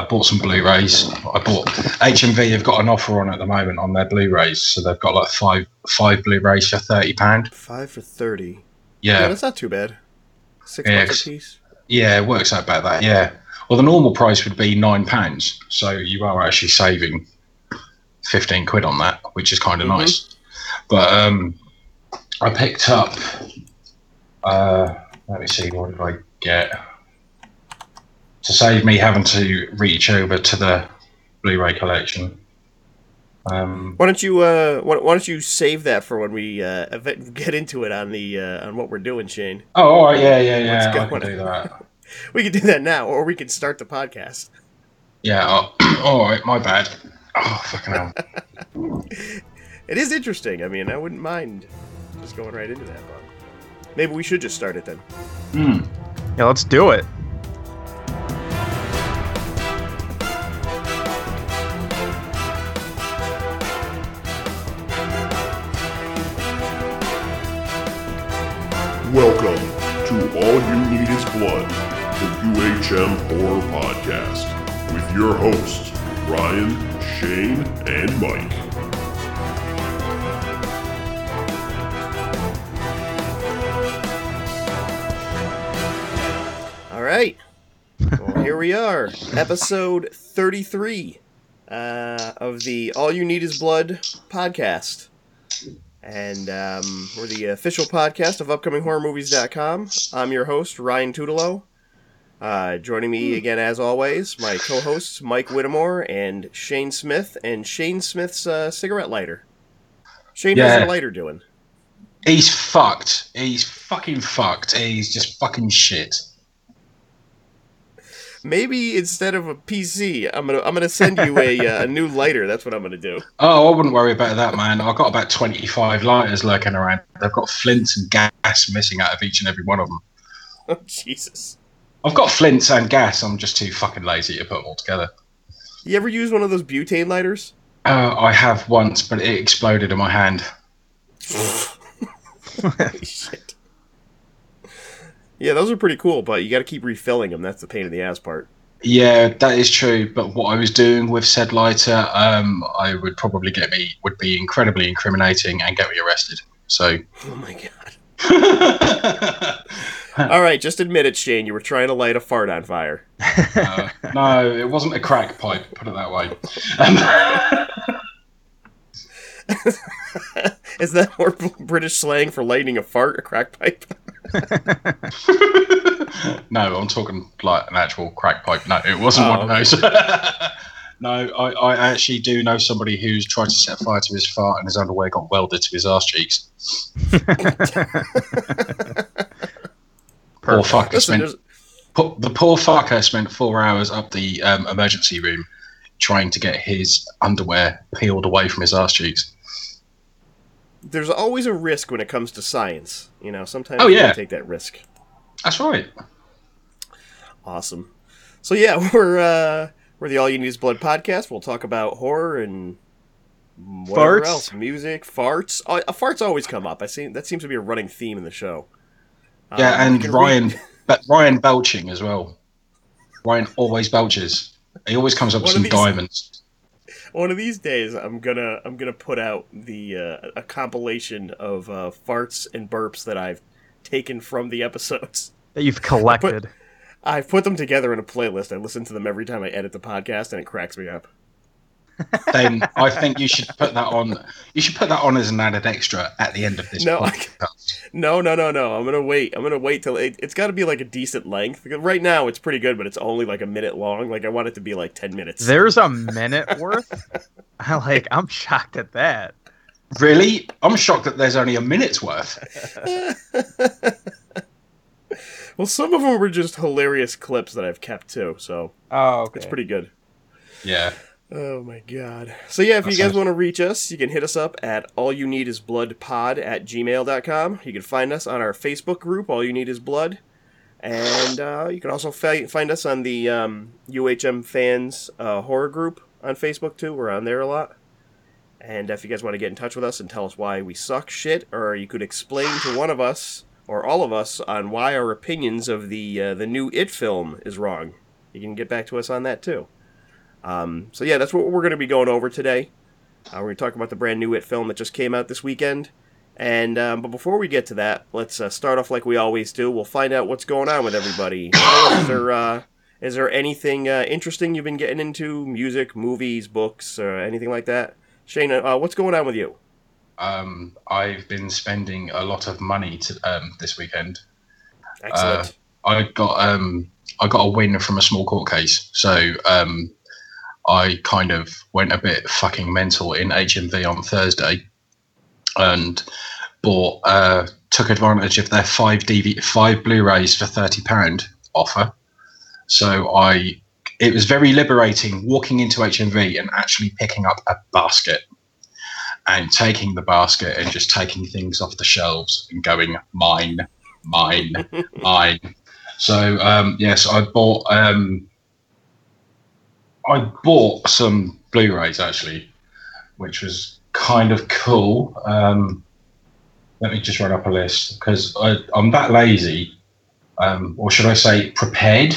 I bought some Blu-rays. I bought HMV They've got an offer on at the moment on their Blu-rays, so they've got like five five Blu-rays for thirty pound. Five for thirty. Yeah. Yeah, that's not too bad. Six Yeah, bucks a piece. yeah, it works out about that. Yeah. Well, the normal price would be nine pounds, so you are actually saving fifteen quid on that, which is kind of Mhm. nice. But um, I picked up. Uh, let me see, what did I get? To save me having to reach over to the Blu-ray collection. Um, Why don't you uh why, why don't you save that for when we uh ev- get into it on the uh on what we're doing, Shane? oh, all right, yeah, yeah, yeah. Let's I can do that. We can do that now, or we can start the podcast. Yeah. Oh, all right, my bad. Oh, fucking hell. It is interesting. I mean, I wouldn't mind just going right into that. But maybe we should just start it then. Hmm. Yeah, let's do it. Welcome to All You Need Is Blood, the UHM Horror Podcast, with your hosts, Ryan, Shane, and Mike. All right. Well, here we are, episode 33 uh, of the All You Need Is Blood podcast. And um, we're the official podcast of UpcomingHorrorMovies.com. I'm your host, Ryan Tutelo. Uh, joining me again, as always, my co hosts, Mike Whittemore and Shane Smith, and Shane Smith's uh, cigarette lighter. Shane, how's Yeah. your lighter doing? He's fucked. He's fucking fucked. He's just fucking shit. Maybe instead of a PC, I'm gonna I'm gonna send you a, uh, a new lighter. That's what I'm gonna do. Oh, I wouldn't worry about that, man. I've got about 25 lighters lurking around. They've got flints and gas missing out of each and every one of them. Oh Jesus! I've got flints and gas. I'm just too fucking lazy to put them all together. You ever use one of those butane lighters? Uh, I have once, but it exploded in my hand. Holy shit! Yeah, those are pretty cool, but you got to keep refilling them. That's the pain in the ass part. Yeah, that is true. But what I was doing with said lighter, um, I would probably get me would be incredibly incriminating and get me arrested. So, Oh my god! All right, just admit it, Shane. You were trying to light a fart on fire. uh, no, it wasn't a crack pipe. Put it that way. Um, Is that more British slang for lighting a fart, a crack pipe? no, I'm talking like an actual crack pipe. No, it wasn't Oh, one of those. no, I, I actually do know somebody who's tried to set fire to his fart and his underwear got welded to his arse cheeks. Poor fucker Listen, spent, po- the poor fucker spent four hours up the um, emergency room trying to get his underwear peeled away from his arse cheeks. There's always a risk when it comes to science. You know, sometimes Oh, you yeah. gotta take that risk. That's right. Awesome. So yeah, we're uh, we're the All You Need Is Blood podcast. We'll talk about horror and whatever Farts. else, music, farts. Oh, uh, farts always come up. I see that seems to be a running theme in the show. Yeah, Um, and Ryan, read- but Ryan belching as well. Ryan always belches. He always comes up with some these- diamonds. One of these days, I'm gonna I'm gonna put out the uh, a compilation of uh, farts and burps that I've taken from the episodes. that you've collected. I've put them together in a playlist. I listen to them every time I edit the podcast, and it cracks me up. Then I think you should put that on. You should put that on as an added extra at the end of this No, I- podcast. No, no, no, no. I'm gonna wait. I'm gonna wait till it, it's got to be like a decent length. Because right now it's pretty good, but it's only like a minute long. Like I want it to be like ten minutes. There's a minute worth. I like. I'm shocked at that. Really, I'm shocked that there's only a minute's worth. well, some of them were just hilarious clips that I've kept too, so Oh, okay. it's pretty good. Yeah, Oh my god. So yeah, if you guys want to reach us, you can hit us up at all you need is blood pod at gmail.com. You can find us on our Facebook group, All You Need Is Blood. And uh, you can also fi- find us on the um, UHM fans uh, horror group on Facebook too. We're on there a lot. And if you guys want to get in touch with us and tell us why we suck shit, or you could explain to one of us or all of us on why our opinions of the uh, the new It film is wrong, you can get back to us on that too. Um, so yeah, that's what we're going to be going over today. Uh, we're going to talk about the brand new It film that just came out this weekend. And um, but before we get to that, let's uh, start off like we always do. We'll find out what's going on with everybody. is there uh, is there anything uh, interesting you've been getting into? Music, movies, books, or anything like that? Shane, uh, what's going on with you? Um, I've been spending a lot of money to, um, this weekend. Excellent. I got um, I got a win from a small court case, so um, I kind of went a bit fucking mental in HMV on Thursday, and bought uh, took advantage of their five DV five Blu-rays for thirty pound offer. So I it was very liberating walking into HMV and actually picking up a basket and taking the basket and just taking things off the shelves and going mine, mine, mine. So um, yes, I bought um, I bought some Blu-rays actually, which was kind of cool. Um, let me just run up a list because I'm that lazy, um, or should I say, prepared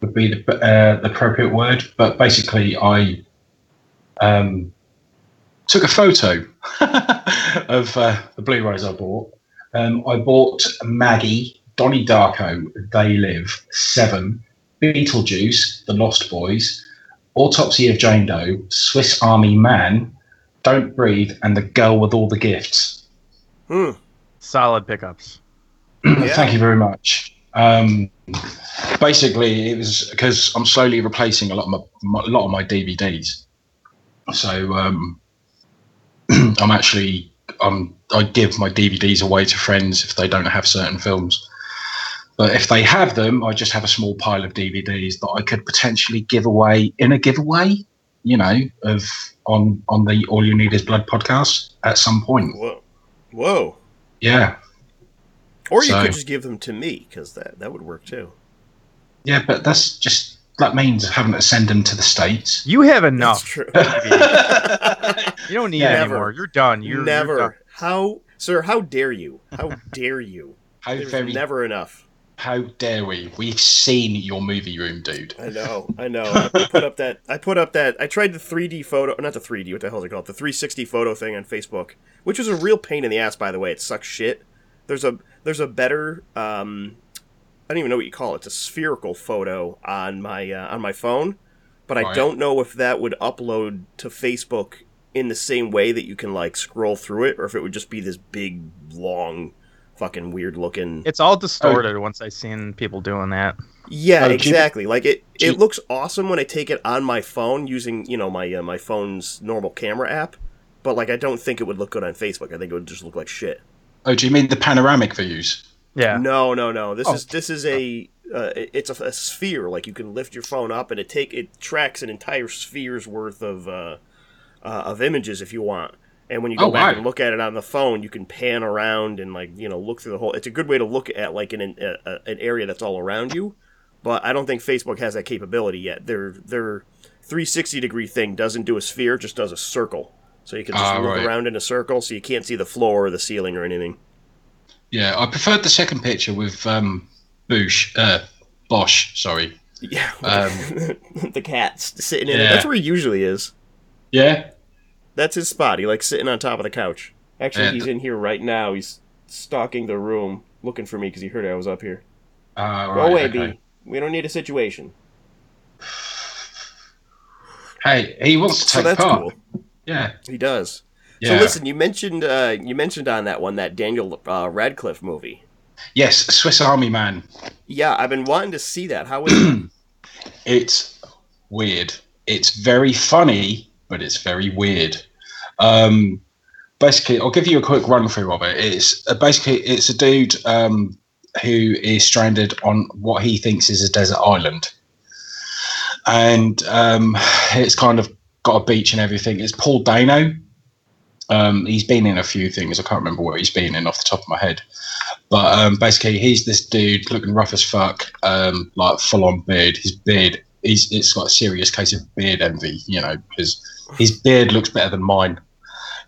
would be the, uh, the appropriate word. But basically, I um, took a photo of uh, the Blu-rays I bought. Um, I bought Maggie, Donnie Darko, They Live, Seven, Beetlejuice, The Lost Boys, Autopsy of Jane Doe, Swiss Army Man, Don't Breathe, and The Girl with All the Gifts. Hmm. Solid pickups. Thank you very much. Um, basically, it was because I'm slowly replacing a lot of my, my a lot of my DVDs. So um, I'm actually um, I give my DVDs away to friends if they don't have certain films. But if they have them, I just have a small pile of DVDs that I could potentially give away in a giveaway, you know, of on on the All You Need Is Blood podcast at some point. Whoa. Whoa. Yeah, Or you So- could just give them to me because that that would work too. yeah, but that's just that means having to send them to the states. You have That's enough. true. You don't need Yeah. any Never. more. You're done. You're never. You're done. How, sir? How dare you? How dare you? How There's very never enough. How dare we? We've seen your movie room, dude. I know, I know. I put up that. I put up that. I tried the 3D photo, not the 3D. What the hell is it called? The 360 photo thing on Facebook, which was a real pain in the ass. By the way, it sucks shit. There's a there's a better. Um, I don't even know what you call it. It's a spherical photo on my uh, on my phone, but I Right. don't know if that would upload to Facebook in the same way that you can like scroll through it, or if it would just be this big, long, fucking weird looking. It's all distorted once I seen people doing that. Yeah, Oh, do you- exactly. like it, do it looks awesome when I take it on my phone using you know my uh, my phone's normal camera app. But like, I don't think it would look good on Facebook. I think it would just look like shit. Oh, do you mean the panoramic views? Yeah. No, no, no. This Oh. is this is a uh, it's a, a sphere. Like you can lift your phone up and it take it tracks an entire sphere's worth of uh, uh, of images if you want. And when you go Oh, back wow. and look at it on the phone, you can pan around and like you know look through the whole. It's a good way to look at like an an, a, an area that's all around you. But I don't think Facebook has that capability yet. Their their 360 degree thing doesn't do a sphere, just does a circle. So you can just Ah, look right. around in a circle, so you can't see the floor or the ceiling or anything. Yeah, I preferred the second picture with um, Bush, uh, Bosch. Sorry. Yeah, Um, the cat's sitting in it. That's where he usually is. Yeah. That's his spot. He likes sitting on top of the couch. Actually, Yeah. he's in here right now. He's stalking the room, looking for me because he heard I was up here. Uh, Go right, away, okay. B. We don't need a situation. Hey, he wants to So take part. cool. Yeah. He does. Yeah. So listen, you mentioned uh, you mentioned on that one that Daniel uh, Radcliffe movie. Yes, Swiss Army Man. Yeah, I've been wanting to see that. How was it? It's weird. It's very funny, but it's very weird. Um, basically, I'll give you a quick run through of it. It's uh, basically it's a dude um, who is stranded on what he thinks is a desert island, and um, it's kind of got a beach and everything. It's Paul Dano. Um, he's been in a few things. I can't remember what he's been in off the top of my head. But um, basically, he's this dude looking rough as fuck, um, like full on beard. His beard, he's it's got a serious case of beard envy, you know, because his beard looks better than mine,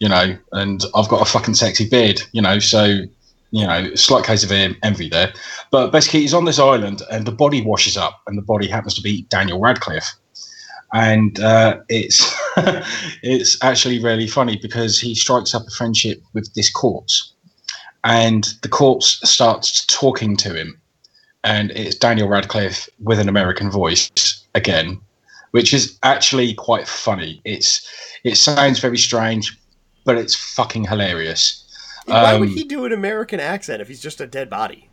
you know, and I've got a fucking sexy beard, you know, so you know, slight case of envy there. But basically, he's on this island, and the body washes up, and the body happens to be Daniel Radcliffe. and uh, it's it's actually really funny because he strikes up a friendship with this corpse, and the corpse starts talking to him, and it's Daniel Radcliffe with an American voice again, which is actually quite funny. It's it sounds very strange, but it's fucking hilarious. Why would Um, he do an American accent if he's just a dead body?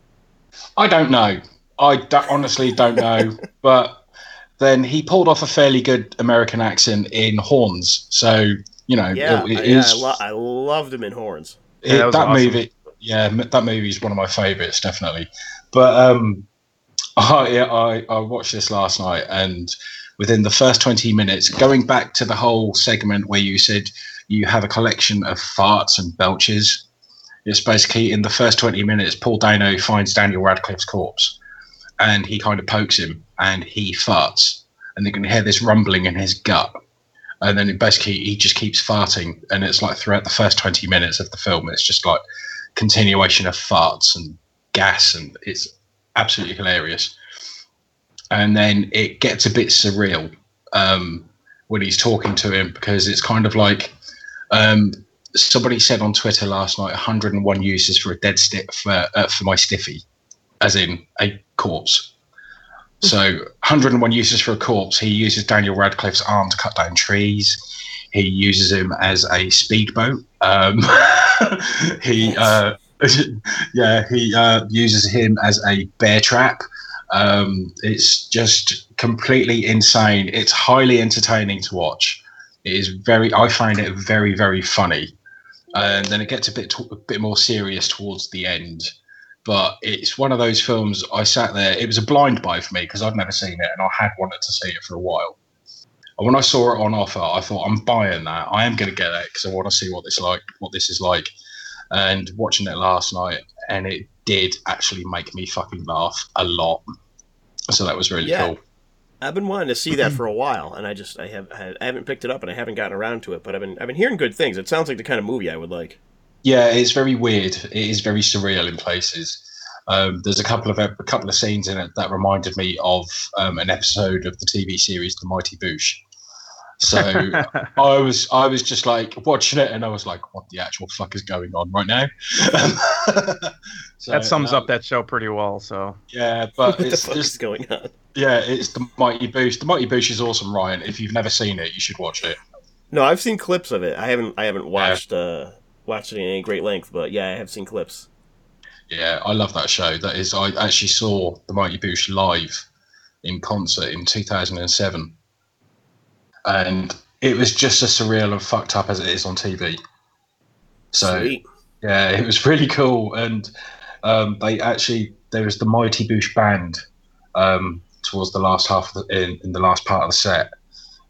I don't know. I do- honestly don't know. but then he pulled off a fairly good American accent in Horns. So, you know, Yeah, it, it yeah, is- I, lo- I loved him in Horns. it- Yeah, that that awesome. movie. Yeah, m- that movie is one of my favorites, definitely. But um, I, yeah, I, I watched this last night, and within the first 20 minutes, going back to the whole segment where you said you have a collection of farts and belches, it's basically in the first 20 minutes, Paul Dano finds Daniel Radcliffe's corpse and he kind of pokes him and he farts. And you can hear this rumbling in his gut. And then basically he just keeps farting. And it's like throughout the first 20 minutes of the film, it's just like continuation of farts and gas. And it's absolutely hilarious. And then it gets a bit surreal um, when he's talking to him because it's kind of like um, somebody said on Twitter last night 101 uses for a dead stick for, uh, for my stiffy, as in a corpse. So 101 uses for a corpse. He uses Daniel Radcliffe's arm to cut down trees. He uses him as a speedboat. Um, he, uh, yeah, he uh, uses him as a bear trap. Um, it's just completely insane. It's highly entertaining to watch. It is very. I find it very, very funny, and then it gets a bit a bit more serious towards the end. But it's one of those films. I sat there. It was a blind buy for me because I'd never seen it, and I had wanted to see it for a while. And when I saw it on offer, I thought I'm buying that. I am going to get it because I want to see what this like, what this is like. And watching it last night, and it did actually make me fucking laugh a lot. So that was really Yeah. cool. I've been wanting to see that for a while, and I just I have I haven't picked it up, and I haven't gotten around to it. But I've been I've been hearing good things. It sounds like the kind of movie I would like. Yeah, it's very weird. It is very surreal in places. Um, there's a couple of a couple of scenes in it that reminded me of um, an episode of the TV series The Mighty Boosh. So I was I was just like watching it, and I was like, "What the actual fuck is going on right now?" so, that sums um, up that show pretty well. So Yeah, but what the it's fuck is just going on? Yeah, it's the Mighty Boosh. The Mighty Boosh is awesome, Ryan. If you've never seen it, you should watch it. No, I've seen clips of it. I haven't I haven't watched uh watched it in any great length, but yeah, I have seen clips. Yeah, I love that show. That is, I actually saw the Mighty Boosh live in concert in 2007, and it was just as surreal and fucked up as it is on TV. So Sweet. yeah, it was really cool, and um, they actually there was the Mighty Boosh band um, towards the last half of the, in, in the last part of the set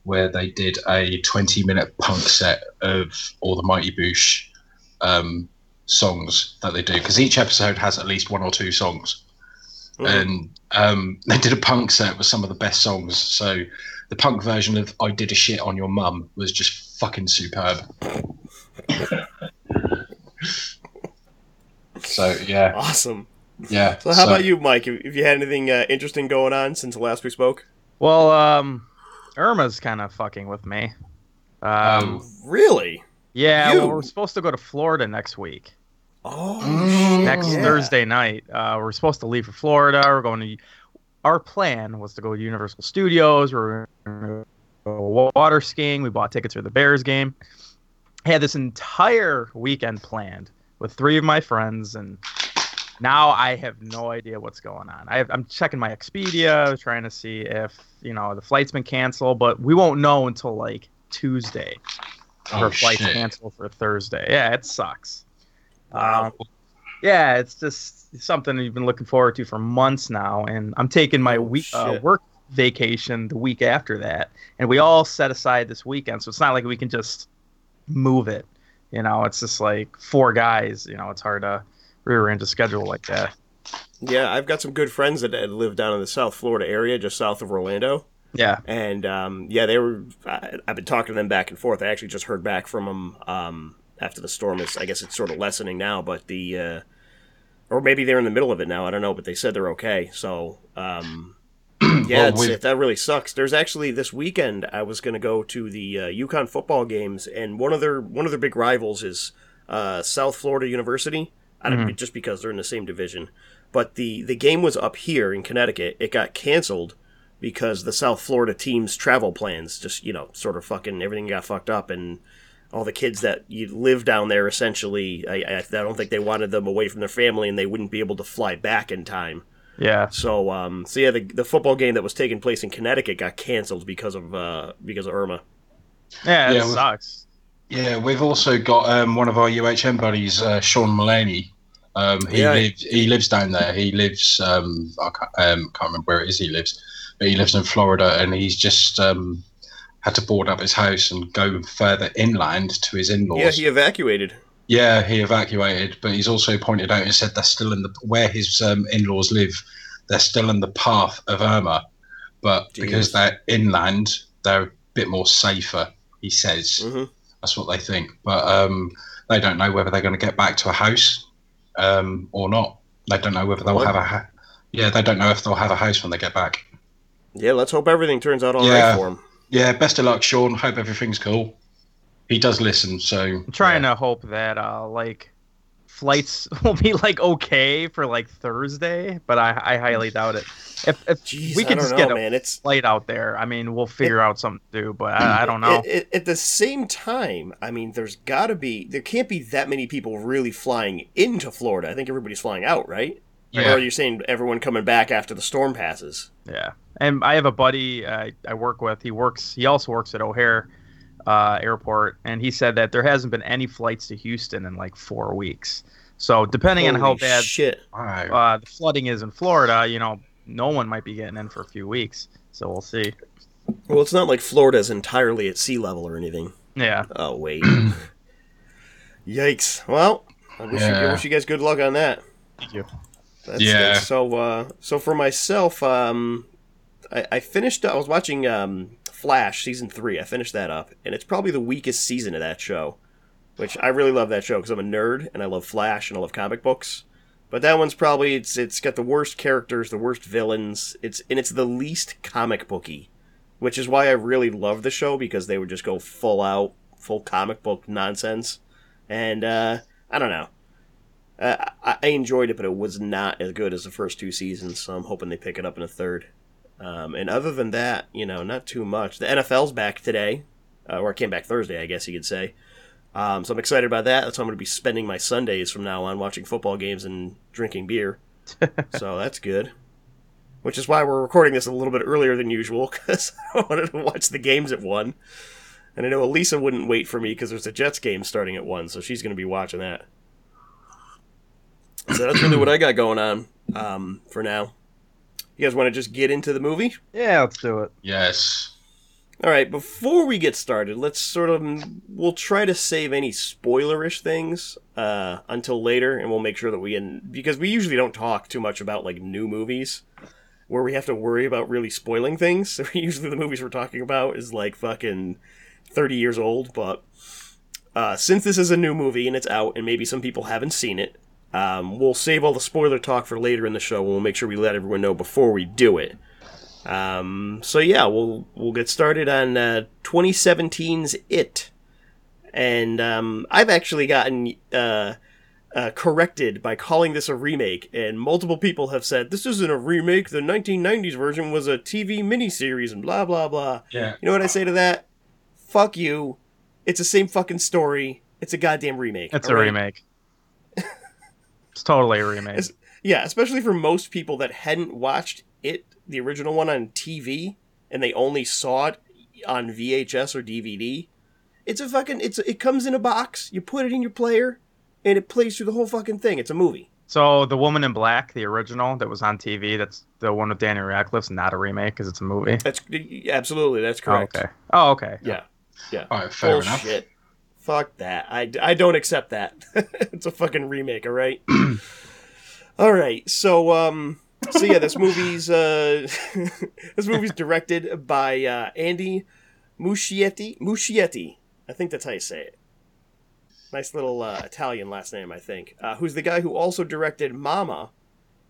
where they did a 20 minute punk set of all the Mighty Boosh um, songs that they do. Because each episode has at least one or two songs. Mhm. and um, they did a punk set with some of the best songs. So the punk version of i did a shit on your mum was just fucking superb. So yeah. Awesome. Yeah So how about you, Mike? Have have you had anything uh, interesting going on since the last we spoke? well, um, Irma's kind of fucking with me. Um, Um, Really? yeah, well, we're supposed to go to Florida next week. Oh, Mm. next yeah. Thursday night. Uh, we're supposed to leave for Florida. We're going to. Our plan was to go to Universal Studios. We're going to go water skiing. We bought tickets for the Bears game. I had this entire weekend planned with three of my friends, and now I have no idea what's going on. I have, I'm checking my Expedia, trying to see if you know the flight's been canceled, but we won't know until like Tuesday. Her oh, flight's shit. canceled for Thursday. Yeah, it sucks. Wow. Um, yeah, it's just something you've been looking forward to for months now, and I'm taking my Oh, week uh, work vacation the week after that, and we all set aside this weekend, so it's not like we can just move it. You know, it's just like four guys. You know, it's hard to rearrange a schedule like that. Yeah, I've got some good friends that, live down in the South Florida area, just south of Orlando. Yeah, And um, yeah, they were. I, I've been talking to them back and forth. I actually just heard back from them um, after the storm is. I guess it's sort of lessening now, but the uh, or maybe they're in the middle of it now. I don't know, but they said they're okay. So um, Yeah, Well, it's, it, that really sucks. There's actually this weekend I was going to go to the uh, UConn football games, and one of their one of their big rivals is uh, South Florida University. I don't know, just because they're in the same division, but the the game was up here in Connecticut. It got canceled because the South Florida team's travel plans just you know sort of fucking everything got fucked up and. All the kids that you live down there, essentially, I, I, I don't think they wanted them away from their family, and they wouldn't be able to fly back in time. Yeah. So, um, so yeah, the, the football game that was taking place in Connecticut got canceled because of uh, because of Irma. Yeah, it Yeah, we- sucks. Yeah, we've also got um, one of our UHM buddies, uh, Sean Mullaney. Um, he Yeah. lives he lives down there. He lives um, I can't, um, can't remember where it is he lives, but he lives in Florida, and he's just um, had to board up his house and go further inland to his in-laws. Yeah, he evacuated. Yeah, he evacuated, but he's also pointed out and said they're still in the where his um, in-laws live. They're still in the path of Irma, but because they're inland, they're a bit more safer. He says hmm that's what they think, but um, they don't know whether they're going to get back to a house um, or not. They don't know whether they'll What? have a ha- yeah. They don't know if they'll have a house when they get back. Yeah, let's hope everything turns out all right Yeah. for him. Yeah, best of luck, Sean. Hope everything's cool. He does listen, so I'm trying to hope that uh like flights will be like okay for like Thursday, but I, I highly doubt it. If if Jeez, we could just know, get a man. It's flight out there, I mean, we'll figure out something to do. But I, I don't know. At, at- at the same time, I mean, there's got to be there can't be that many people really flying into Florida. I think everybody's flying out, right? Yeah. Or are you saying everyone coming back after the storm passes? Yeah, and I have a buddy I, I work with. He works. He also works at O'Hare uh, Airport, and he said that there hasn't been any flights to Houston in like four weeks. So depending on how bad shit! Uh, the flooding is in Florida, you know, no one might be getting in for a few weeks. So we'll see. Well, it's not like Florida's entirely at sea level or anything. Yeah. Oh wait. Yikes. Well, I wish, you, I wish you guys good luck on that. Thank you. That's Yeah. good. So, uh, so for myself, um, I, I finished. I was watching um, Flash season three. I finished that up, and it's probably the weakest season of that show. Which I really love that show because I'm a nerd and I love Flash and I love comic books. But that one's probably it's it's got the worst characters, the worst villains. It's and it's the least comic booky, which is why I really love the show because they would just go full out, full comic book nonsense. And uh, I don't know. Uh, I, I enjoyed it, but it was not as good as the first two seasons. So I'm hoping they pick it up in a third. Um, and other than that, you know, not too much. The NFL's back today, uh, or it came back Thursday, I guess you could say. Um, so I'm excited about that. That's how I'm going to be spending my Sundays from now on, watching football games and drinking beer. so that's good. Which is why we're recording this a little bit earlier than usual because I wanted to watch the games at one. And I know Elisa wouldn't wait for me because there's a Jets game starting at one, so she's going to be watching that. So that's really what I got going on um, for now. You guys want to just get into the movie? Yeah, let's do it. Yes. All right, before we get started, let's sort of we'll try to save any spoilerish things uh, until later, and we'll make sure that we in because we usually don't talk too much about like new movies where we have to worry about really spoiling things. So usually the movies we're talking about is like fucking thirty years old, but uh, since this is a new movie and it's out, and maybe some people haven't seen it, um, we'll save all the spoiler talk for later in the show. and We'll make sure we let everyone know before we do it. Um, so yeah, we'll we'll get started on uh, 2017's It, and um, I've actually gotten uh, uh, corrected by calling this a remake, and multiple people have said this isn't a remake. The 1990s version was a TV miniseries, and blah blah blah. Yeah. You know what I say to that? Fuck you. It's the same fucking story. It's a goddamn remake. It's a right? remake. It's totally a remake. It's- Yeah, especially for most people that hadn't watched it, the original one on TV, and they only saw it on VHS or DVD. It's a fucking. It's it comes in a box. You put it in your player, and it plays through the whole fucking thing. It's a movie. So the Woman in Black, the original that was on TV, that's the one with Daniel Radcliffe's not a remake because it's a movie. That's absolutely that's Oh, correct. okay. Oh, okay. Yeah, yeah. All right, fair enough. Fuck that. I, I don't accept that. it's a fucking remake, all right? all right. So um so yeah, this movie's uh this movie's directed by uh Andy Muschietti. Muschietti. I think that's how you say it. Nice little uh, Italian last name, I think. Uh, who's the guy who also directed Mama,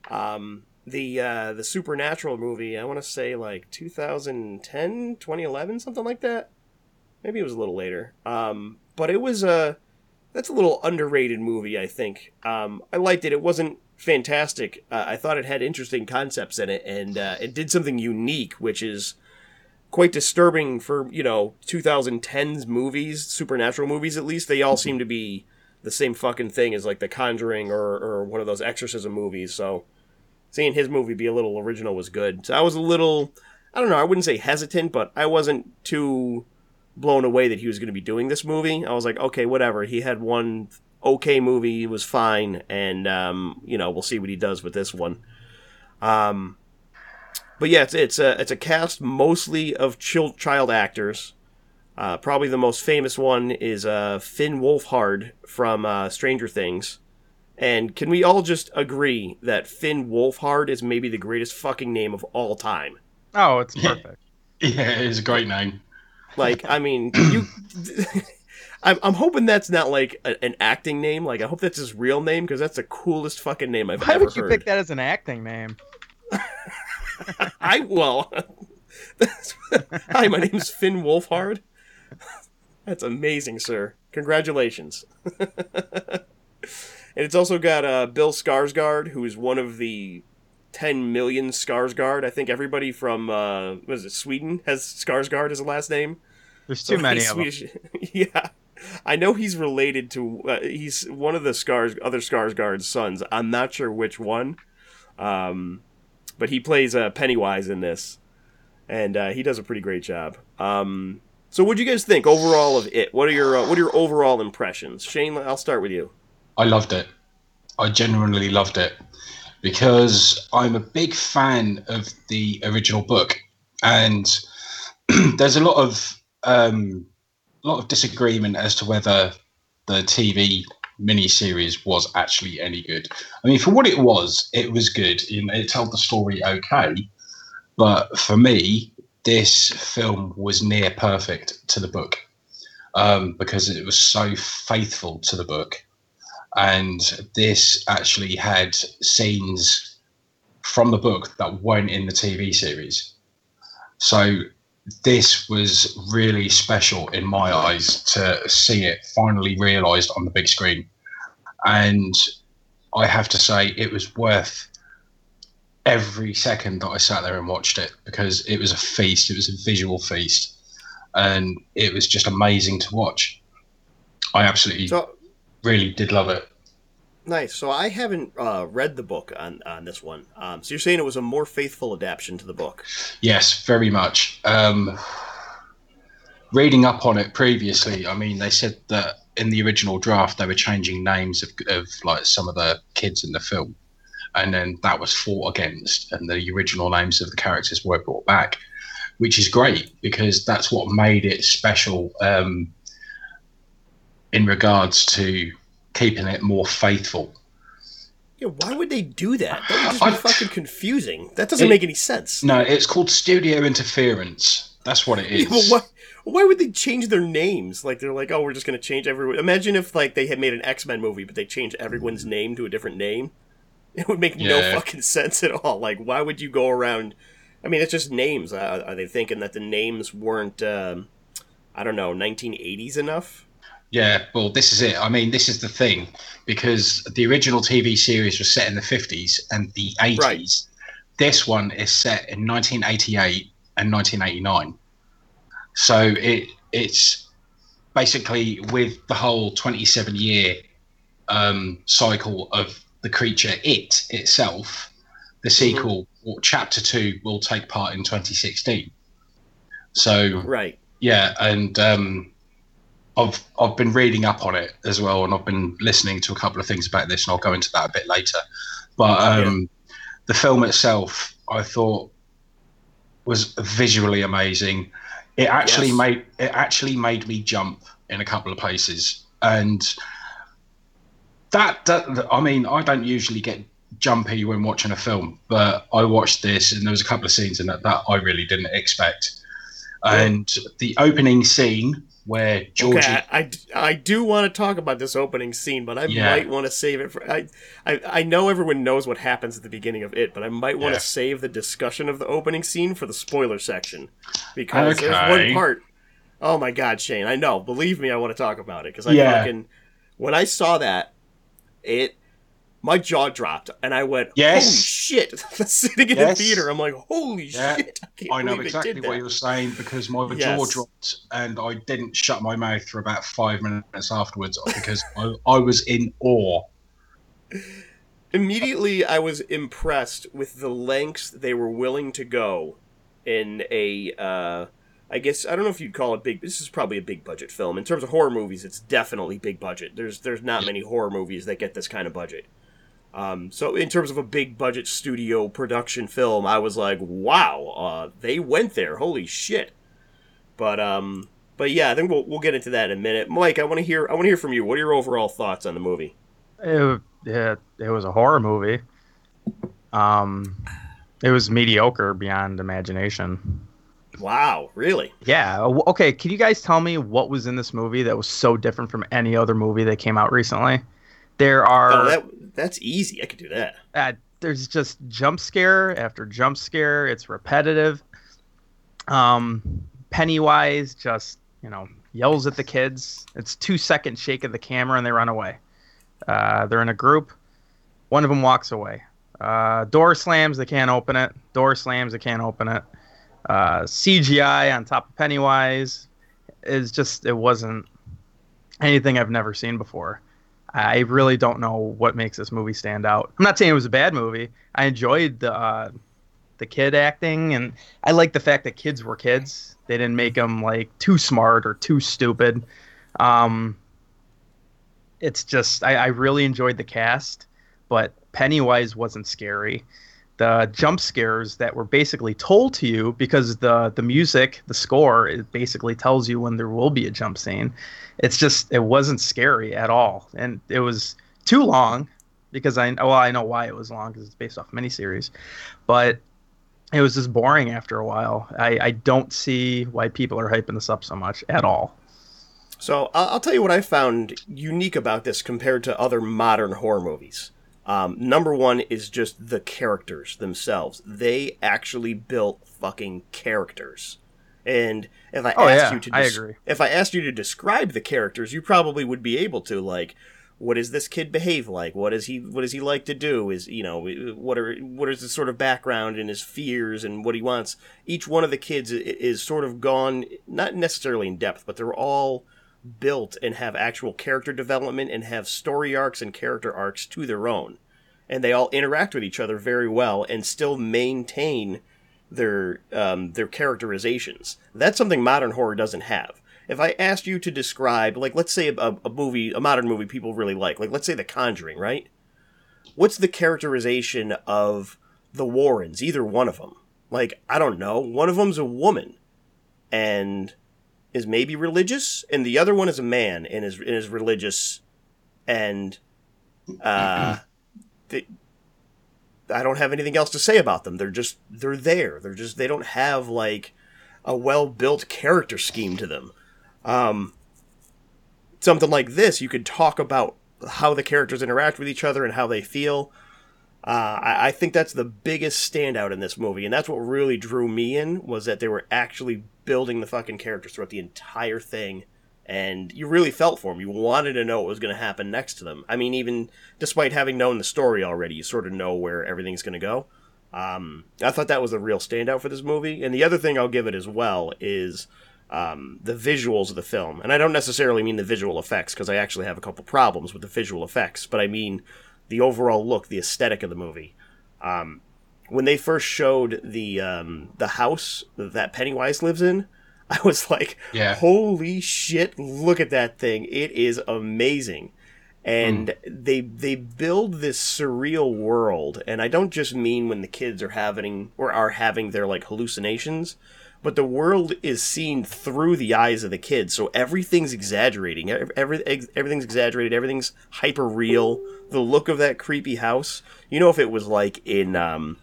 um, the uh, the Supernatural movie. I want to say like 2010, 2011, something like that. Maybe it was a little later. Um, but it was a that's a little underrated movie. I think. Um, I liked it. It wasn't fantastic. Uh, I thought it had interesting concepts in it, and uh, it did something unique, which is quite disturbing for you know 2010s movies, supernatural movies. At least they all seem to be the same fucking thing as like The Conjuring or or one of those exorcism movies. So seeing his movie be a little original was good. So I was a little, I don't know, I wouldn't say hesitant, but I wasn't too blown away that he was going to be doing this movie. I was like, okay, whatever. He had one okay movie, it was fine, and um, you know, we'll see what he does with this one. Um, but yeah, it's it's a it's a cast mostly of child child actors. Uh, probably the most famous one is uh, Finn Wolfhard from uh, Stranger Things. And can we all just agree that Finn Wolfhard is maybe the greatest fucking name of all time? Oh, it's perfect. Yeah, it is a great name. Like, I mean, you. I'm, I'm hoping that's not like a, an acting name. Like, I hope that's his real name because that's the coolest fucking name I've Why ever heard. Why would you heard. pick that as an acting name? I well, hi, my name's Finn Wolfhard. That's amazing, sir. Congratulations. and it's also got uh, Bill Skarsgård, who is one of the 10 million Skarsgård. I think everybody from uh, what is it, Sweden has Skarsgård as a last name. There's too So many he's of them. Yeah. I know he's related to. Uh, he's one of the Scars, other Skarsgård's sons. I'm not sure which one, um, but he plays uh, Pennywise in this, and uh, he does a pretty great job. Um, so, what do you guys think overall of it? What are your uh, what are your overall impressions? Shane, I'll start with you. I loved it. I genuinely loved it because I'm a big fan of the original book, and there's a lot of um, lot of disagreement as to whether the TV miniseries was actually any good. I mean, for what it was, it was good. It told the story okay, but for me, this film was near perfect to the book um, because it was so faithful to the book and this actually had scenes from the book that weren't in the TV series. So this was really special in my eyes to see it finally realized on the big screen. And I have to say it was worth every second that I sat there and watched it because it was a feast, it was a visual feast. And it was just amazing to watch. I absolutely So, really did love it. nice. So, I haven't uh, read the book on on this one. Um, so, you're saying it was a more faithful adaptation to the book? Yes, very much. Um, reading up on it previously, I mean, they said that in the original draft they were changing names of, of like some of the kids in the film, and then that was fought against, and the original names of the characters were brought back, which is great because that's what made it special um, in regards to keeping it more faithful. Yeah, why would they do that? That would just be I- fucking confusing. That doesn't It- make any sense. No, it's called studio interference. That's what it is. Yeah, why, why would they change their names? Like they're like, oh, we're just gonna change everyone. Imagine if like they had made an X Men movie, but they changed everyone's name to a different name. It would make no fucking sense at all. Like, why would you go around? I mean, it's just names. Uh, are they thinking that the names weren't, um, I don't know, 1980s enough? Yeah, well, this is it. I mean, this is the thing because the original TV series was set in the 50s and the 80s. Right. This one is set in 1988 and 1989. So it it's basically with the whole 27 year um, cycle of the creature it itself. The sequel, or chapter two, will take part in 2016. So Right. yeah, and um, I've I've been reading up on it as well, and I've been listening to a couple of things about this, and I'll go into that a bit later. But um, the film itself, I thought, was visually amazing. It actually Yes. made it actually made me jump in a couple of places, and that, that I mean, I don't usually get jumpy when watching a film, but I watched this, and there was a couple of scenes in it that I really didn't expect. And the opening scene where Georgie. Okay, I, I, I do want to talk about this opening scene, but I Yeah. might want to save it for. I, I I know everyone knows what happens at the beginning of it, but I might want Yeah. to save the discussion of the opening scene for the spoiler section because there's one part. Oh my God, Shane! I know. Believe me, I want to talk about it because I Yeah. fucking when I saw that, it my jaw dropped and I went, Yes. "Holy shit!" Sitting in Yes. the theater, I'm like, "Holy Yeah. shit!" I, I know exactly what you're saying because my jaw dropped and I didn't shut my mouth for about five minutes afterwards because I, I was in awe. immediately I was impressed with the lengths they were willing to go in a uh I guess I don't know if you'd call it big this is probably a big budget film. In terms of horror movies, it's definitely big budget. There's there's not many horror movies that get this kind of budget. Um, so in terms of a big budget studio production film, I was like, wow, uh, they went there. Holy shit. But um but yeah, I think we'll we'll get into that in a minute. Mike, I want to hear I want to hear from you. What are your overall thoughts on the movie? It, it, it was a horror movie. Um, it was mediocre beyond imagination. Wow, really? Yeah. Okay. Can you guys tell me what was in this movie that was so different from any other movie that came out recently? There are. Oh, that that's easy. I could do that. uh, there's just jump scare after jump scare. It's repetitive. Um, Pennywise just you know yells at the kids. It's two second shake of the camera and they run away. Uh, they're in a group. One of them walks away. Uh, door slams. They can't open it. Door slams. They can't open it. Uh, CGI on top of Pennywise is just it wasn't anything I've never seen before. I really don't know what makes this movie stand out. I'm not saying it was a bad movie. I enjoyed the uh, the kid acting, and I like the fact that kids were kids. They didn't make them like too smart or too stupid. Um, it's just I, I really enjoyed the cast, but Pennywise wasn't scary. The jump scares that were basically told to you because the the music, the score, it basically tells you when there will be a jump scene. It's just it wasn't scary at all. And it was too long because i well i know why it was long because it's based off miniseries but it was just boring after a while. I i don't see why people are hyping this up so much at all. So I'll tell you what I found unique about this compared to other modern horror movies. Um, number one is just the characters themselves. They actually built fucking characters. And if I Oh, asked yeah, you to, I des- agree. if I asked you to describe the characters, you probably would be able to. Like, what does this kid behave like? What does he What does he like to do? Is you know what are what is his sort of background and his fears and what he wants? Each one of the kids i- is sort of gone, not necessarily in depth, but they're all built and have actual character development and have story arcs and character arcs to their own. And they all interact with each other very well and still maintain their um, their characterizations. That's something modern horror doesn't have. If I asked you to describe, like, let's say a, a movie, a modern movie people really like, like, let's say The Conjuring, right? What's the characterization of the Warrens, either one of them? Like, I don't know. One of them's a woman, and is maybe religious, and the other one is a man and is and is religious, and uh, they, I don't have anything else to say about them. They're just they're there. They're just they don't have like a well built character scheme to them. Um, something like this, you could talk about how the characters interact with each other and how they feel. Uh, I, I think that's the biggest standout in this movie, and that's what really drew me in was that they were actually building the fucking characters throughout the entire thing, and you really felt for them. You wanted to know what was going to happen next to them. I mean, even despite having known the story already, you sort of know where everything's going to go. Um, I thought that was a real standout for this movie, and the other thing I'll give it as well is um, the visuals of the film, and I don't necessarily mean the visual effects because I actually have a couple problems with the visual effects, but I mean the overall look, the aesthetic of the movie. Um, when they first showed the um, the house that Pennywise lives in, I was like, Yeah. "Holy shit! Look at that thing! It is amazing." And they they build this surreal world, and I don't just mean when the kids are having or are having their like hallucinations, but the world is seen through the eyes of the kids. So everything's exaggerating. Ev- Every, everything's exaggerated. Everything's hyper real. The look of that creepy house. You know, if it was like in um,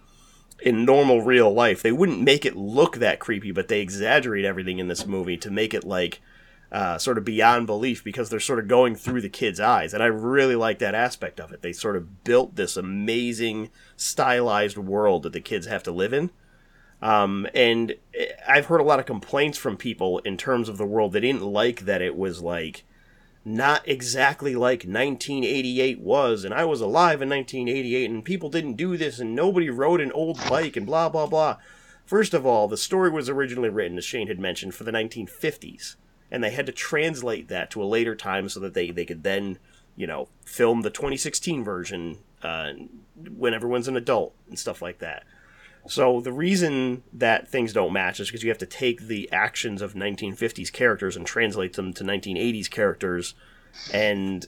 in normal real life, they wouldn't make it look that creepy, but they exaggerate everything in this movie to make it like uh, sort of beyond belief because they're sort of going through the kids' eyes, and I really like that aspect of it. They sort of built this amazing stylized world that the kids have to live in. Um, and I've heard a lot of complaints from people in terms of the world. They didn't like that it was like not exactly like 1988 was, and I was alive in 1988, and people didn't do this, and nobody rode an old bike, and blah blah blah. First of all, the story was originally written, as Shane had mentioned, for the 1950s, and they had to translate that to a later time so that they, they could then, you know, film the 2016 version uh, when everyone's an adult and stuff like that. So the reason that things don't match is because you have to take the actions of 1950s characters and translate them to 1980s characters, and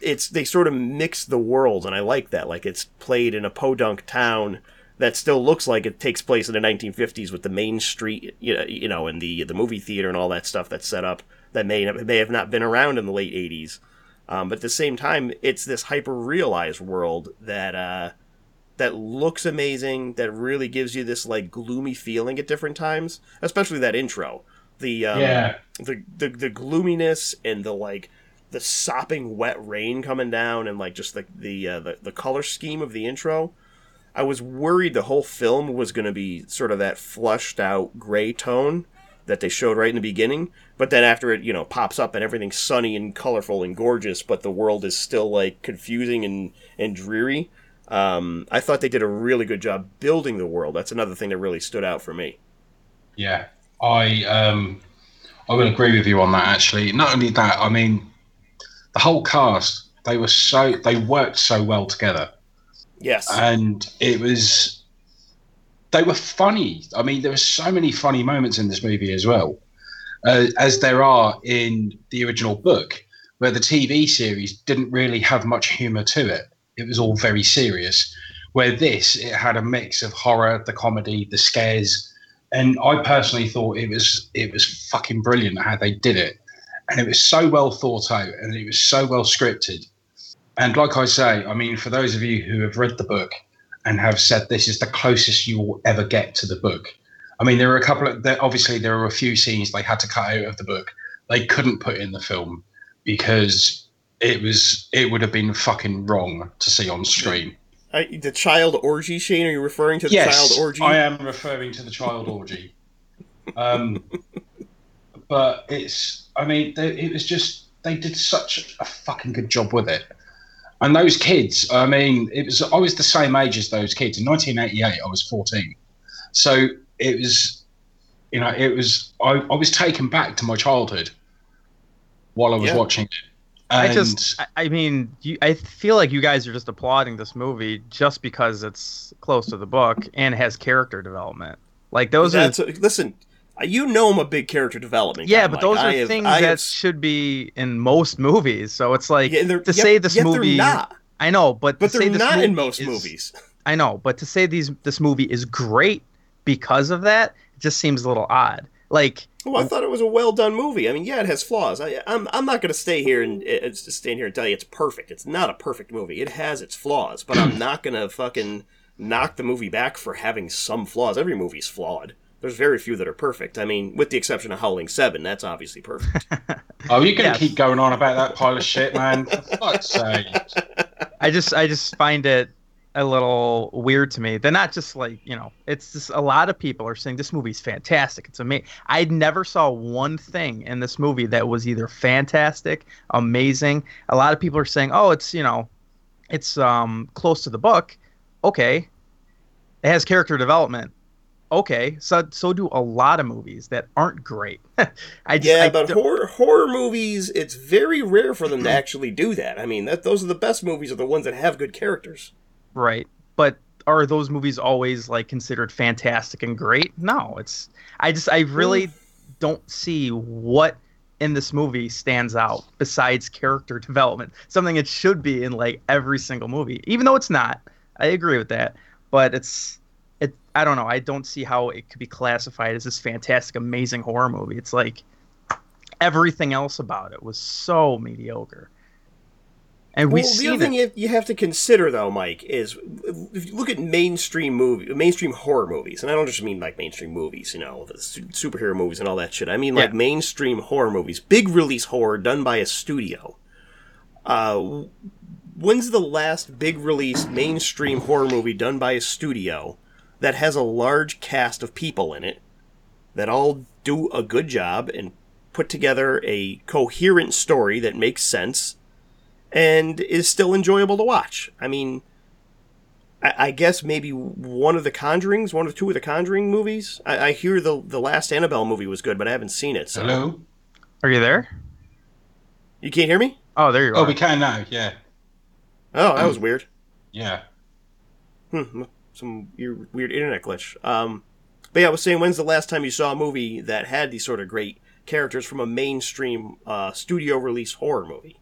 it's they sort of mix the worlds, and I like that. Like it's played in a podunk town that still looks like it takes place in the 1950s with the main street, you know, and the the movie theater and all that stuff that's set up that may may have not been around in the late 80s. Um, but at the same time, it's this hyper realized world that uh, that looks amazing, that really gives you this like gloomy feeling at different times, especially that intro. The um, Yeah. the, the the gloominess and the like the sopping wet rain coming down and like just the the uh, the, the color scheme of the intro. I was worried the whole film was going to be sort of that flushed out gray tone that they showed right in the beginning, but then after it, you know, pops up and everything's sunny and colorful and gorgeous, but the world is still like confusing and and dreary. Um, I thought they did a really good job building the world. That's another thing that really stood out for me. Yeah, I um, I would agree with you on that. Actually, not only that, I mean, the whole cast they were so they worked so well together, Yes. and it was they were funny. I mean, there were so many funny moments in this movie as well, uh, as there are in the original book, where the TV series didn't really have much humor to it. It was all very serious. Where this, it had a mix of horror, the comedy, the scares, and I personally thought it was it was fucking brilliant how they did it, and it was so well thought out, and it was so well scripted. And like I say, I mean, for those of you who have read the book and have said this is the closest you will ever get to the book, I mean, there are a couple of there, obviously there are a few scenes they had to cut out of the book. They couldn't put in the film because it was it would have been fucking wrong to see on screen. I, the child orgy, Shane? Are you referring to the yes, child orgy? I am referring to the child orgy. Um, but it's, I mean, they, it was just they did such a fucking good job with it. And those kids, I mean, it was I was the same age as those kids. In 1988, I was 14, so it was, you know, it was I, I was taken back to my childhood while I was Yeah. watching it. I just, I, mean, you, I feel like you guys are just applauding this movie just because it's close to the book and has character development. Like those are, That's listen. You know I'm a big character development. yeah, guy, but Mike. those are I things I that have- should be in most movies. So it's like yeah, to yet- say this movie, They're not, I know, but but to they're say this not in most is- movies. I know, but to say these this movie is great because of that, just seems a little odd. Like Oh, I thought it was a well done movie. I mean, yeah, it has flaws. I, I'm I'm not going to stay here and uh, stand here and tell you it's perfect. It's not a perfect movie. It has its flaws, but I'm not going to fucking knock the movie back for having some flaws. Every movie's flawed. There's very few that are perfect. I mean, with the exception of Howling Seven, that's obviously perfect. oh, you're gonna Yes. keep going on about that pile of shit, man? For fuck's sake. I just I just find it a little weird to me. They're not just like you know. It's just a lot of people are saying this movie's fantastic. It's amazing. I never saw one thing in this movie that was either fantastic, amazing. A lot of people are saying, oh, it's you know, it's um close to the book. Okay, it has character development. Okay, so so do a lot of movies that aren't great. I just, yeah, I but don't- horror horror movies, it's very rare for them to actually do that. I mean, that those are the best movies are the ones that have good characters. Right. But are those movies always like considered fantastic and great? No, it's I just I really don't see what in this movie stands out besides character development. Something it should be in like every single movie. Even though it's not. I agree with that. But it's it I don't know. I don't see how it could be classified as this fantastic amazing horror movie. It's like everything else about it was so mediocre. And Well, we've the other thing you, have to consider, though, Mike, is if you look at mainstream movie, mainstream horror movies, and I don't just mean like mainstream movies, you know, the su- superhero movies and all that shit. I mean like Yeah. mainstream horror movies, big release horror done by a studio. Uh, when's the last big release mainstream horror movie done by a studio that has a large cast of people in it that all do a good job and put together a coherent story that makes sense and is still enjoyable to watch. I mean, I, I guess maybe one of the Conjurings, one or two of the Conjuring movies. I, I hear the the last Annabelle movie was good, but I haven't seen it. So Hello? Are you there? you can't hear me? Oh, there you Oh, are. Oh, we can now. Yeah. Oh, that was weird. Yeah. Hmm, some weird, weird internet glitch. Um, but yeah, I was saying, when's the last time you saw a movie that had these sort of great characters from a mainstream uh, studio release horror movie?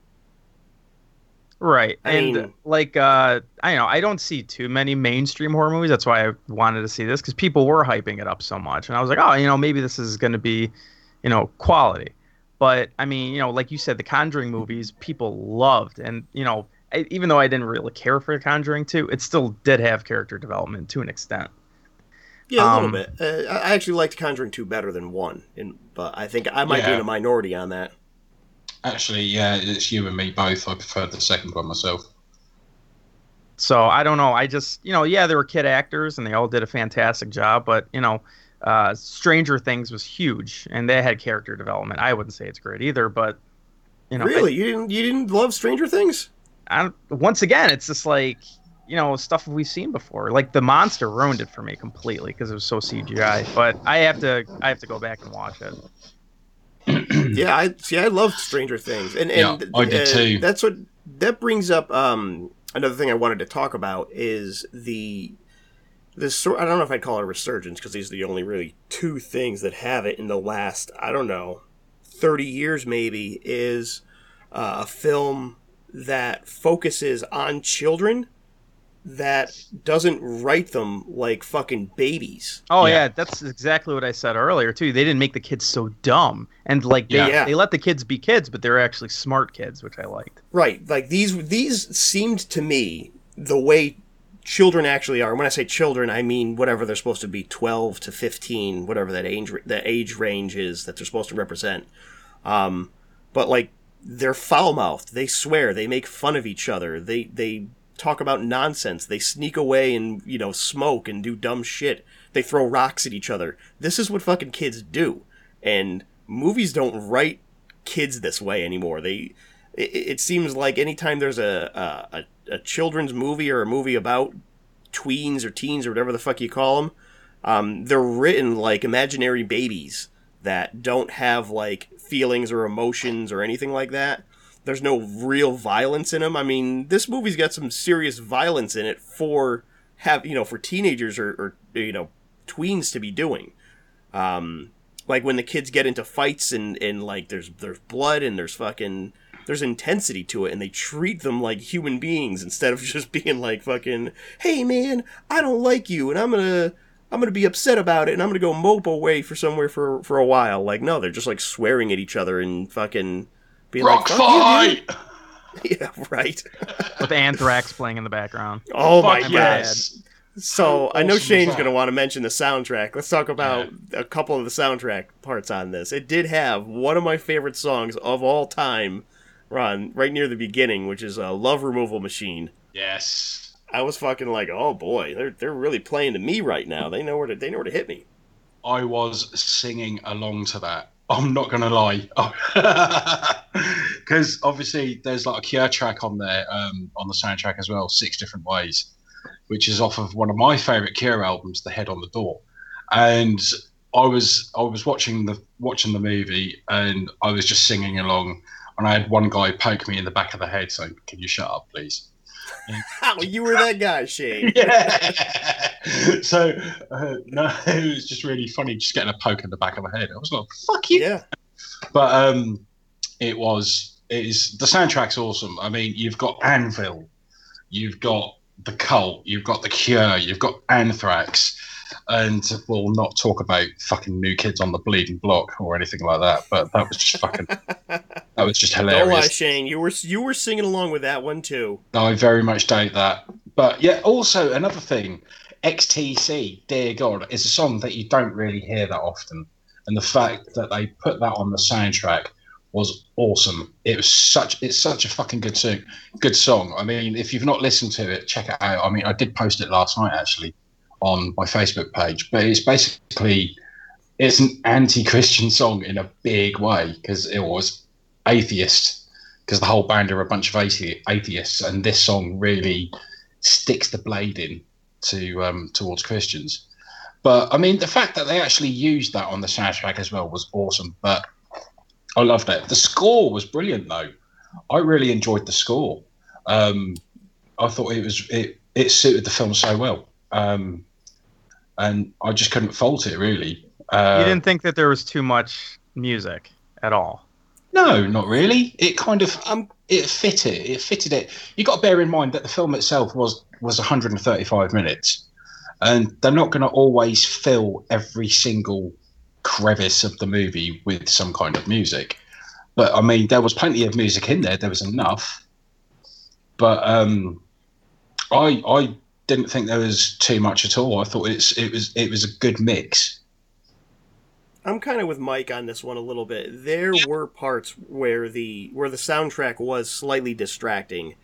Right. I and mean- like uh I know I don't see too many mainstream horror movies. That's why I wanted to see this cuz people were hyping it up so much. And I was like, "Oh, you know, maybe this is going to be, you know, quality." But I mean, you know, like you said the Conjuring movies people loved and, you know, I, even though I didn't really care for Conjuring 2, it still did have character development to an extent. Yeah, a little Um, bit. Uh, I I actually liked Conjuring two better than one, and but I think I might be in a minority on that. Actually, yeah, it's you and me both. I prefer the second one myself. So I don't know. I just, you know, yeah, they were kid actors and they all did a fantastic job, but you know, uh, Stranger Things was huge and they had character development. I wouldn't say it's great either, but you know, really, you didn't you didn't love Stranger Things? I, I, once again, it's just like you know stuff we've seen before. Like the monster ruined it for me completely because it was so CGI. But I have to, I have to go back and watch it. yeah, I see. I love Stranger Things, and Yeah, and I did uh, too. That's what that brings up. Um, another thing I wanted to talk about is the this sort. I don't know if I'd call it a resurgence because these are the only really two things that have it in the last. I don't know, thirty years maybe is uh, a film that focuses on children that doesn't write them like fucking babies. Oh Yeah. yeah. that's exactly what I said earlier too. They didn't make the kids so dumb, and like they, Yeah. they let the kids be kids, but they're actually smart kids, which I liked. Right. Like these these seemed to me the way children actually are. When I say children, I mean whatever they're supposed to be 12 to 15, whatever that age the age range is that they're supposed to represent. Um but like they're foul-mouthed. They swear, they make fun of each other. They they talk about nonsense. They sneak away and, you know, smoke and do dumb shit. They throw rocks at each other. This is what fucking kids do. And movies don't write kids this way anymore. They it, it seems like anytime there's a, a a children's movie or a movie about tweens or teens or whatever the fuck you call them, um, they're written like imaginary babies that don't have like feelings or emotions or anything like that. There's no real violence in them. I mean, this movie's got some serious violence in it for have you know for teenagers or, or you know tweens to be doing. Um, like when the kids get into fights and, and like there's there's blood and there's fucking there's intensity to it and they treat them like human beings instead of just being like fucking hey man i don't like you and i'm gonna i'm gonna be upset about it and i'm gonna go mope away for somewhere for for a while like no they're just like swearing at each other and fucking being Rock like "Fuck you, fight! yeah right With Anthrax playing in the background. oh my Fuck god! So How I know Shane's going to want to mention the soundtrack. Let's talk about a couple of the soundtrack parts on this. It did have one of my favorite songs of all time, run right near the beginning, which is a "Love Removal Machine." Yes. I was fucking like, oh boy, they're they're really playing to me right now. They know where to they know where to hit me. I was singing along to that. I'm not gonna lie, because obviously there's like a Cure track on there um, on the soundtrack as well, Six Different Ways, which is off of one of my favorite Cure albums, The Head on the Door, and I was I was watching the watching the movie and I was just singing along, and I had one guy poke me in the back of the head saying, "Can you shut up, please?" How you were that guy, Shane? yeah. so uh, no, it was just really funny, just getting a poke in the back of my head. I was like, "Fuck you!" Yeah, But um, it was it is the soundtrack's awesome. I mean, you've got Anvil, you've got the Cult, you've got the Cure, you've got Anthrax, and we'll not talk about fucking New Kids on the Bleeding Block or anything like that. But that was just fucking that was just Don't lie. Shane. You were you were singing along with that one too. I very much doubt that. But yeah, also another thing, XTC, Dear God, is a song that you don't really hear that often. And the fact that they put that on the soundtrack was awesome. It was such it's such a fucking good song good song. I mean, if you've not listened to it, check it out. I mean I did post it last night actually on my Facebook page. But it's basically it's an anti-Christian song in a big way because it was atheist because the whole band are a bunch of athe- atheists, and this song really sticks the blade in to um, towards Christians. But I mean, the fact that they actually used that on the soundtrack as well was awesome. But I loved it. The score was brilliant, though. I really enjoyed the score. Um, I thought it was it it suited the film so well, um, and I just couldn't fault it really. Uh, you didn't think that there was too much music at all. No, not really. It kind of I'm it fitted it fitted it. You got to bear in mind that the film itself was was 135 minutes, and they're not going to always fill every single crevice of the movie with some kind of music. But I mean, there was plenty of music in there. There was enough. But um, I I didn't think there was too much at all. I thought it's it was it was a good mix. I'm kind of with Mike on this one a little bit. There were parts where the where the soundtrack was slightly distracting,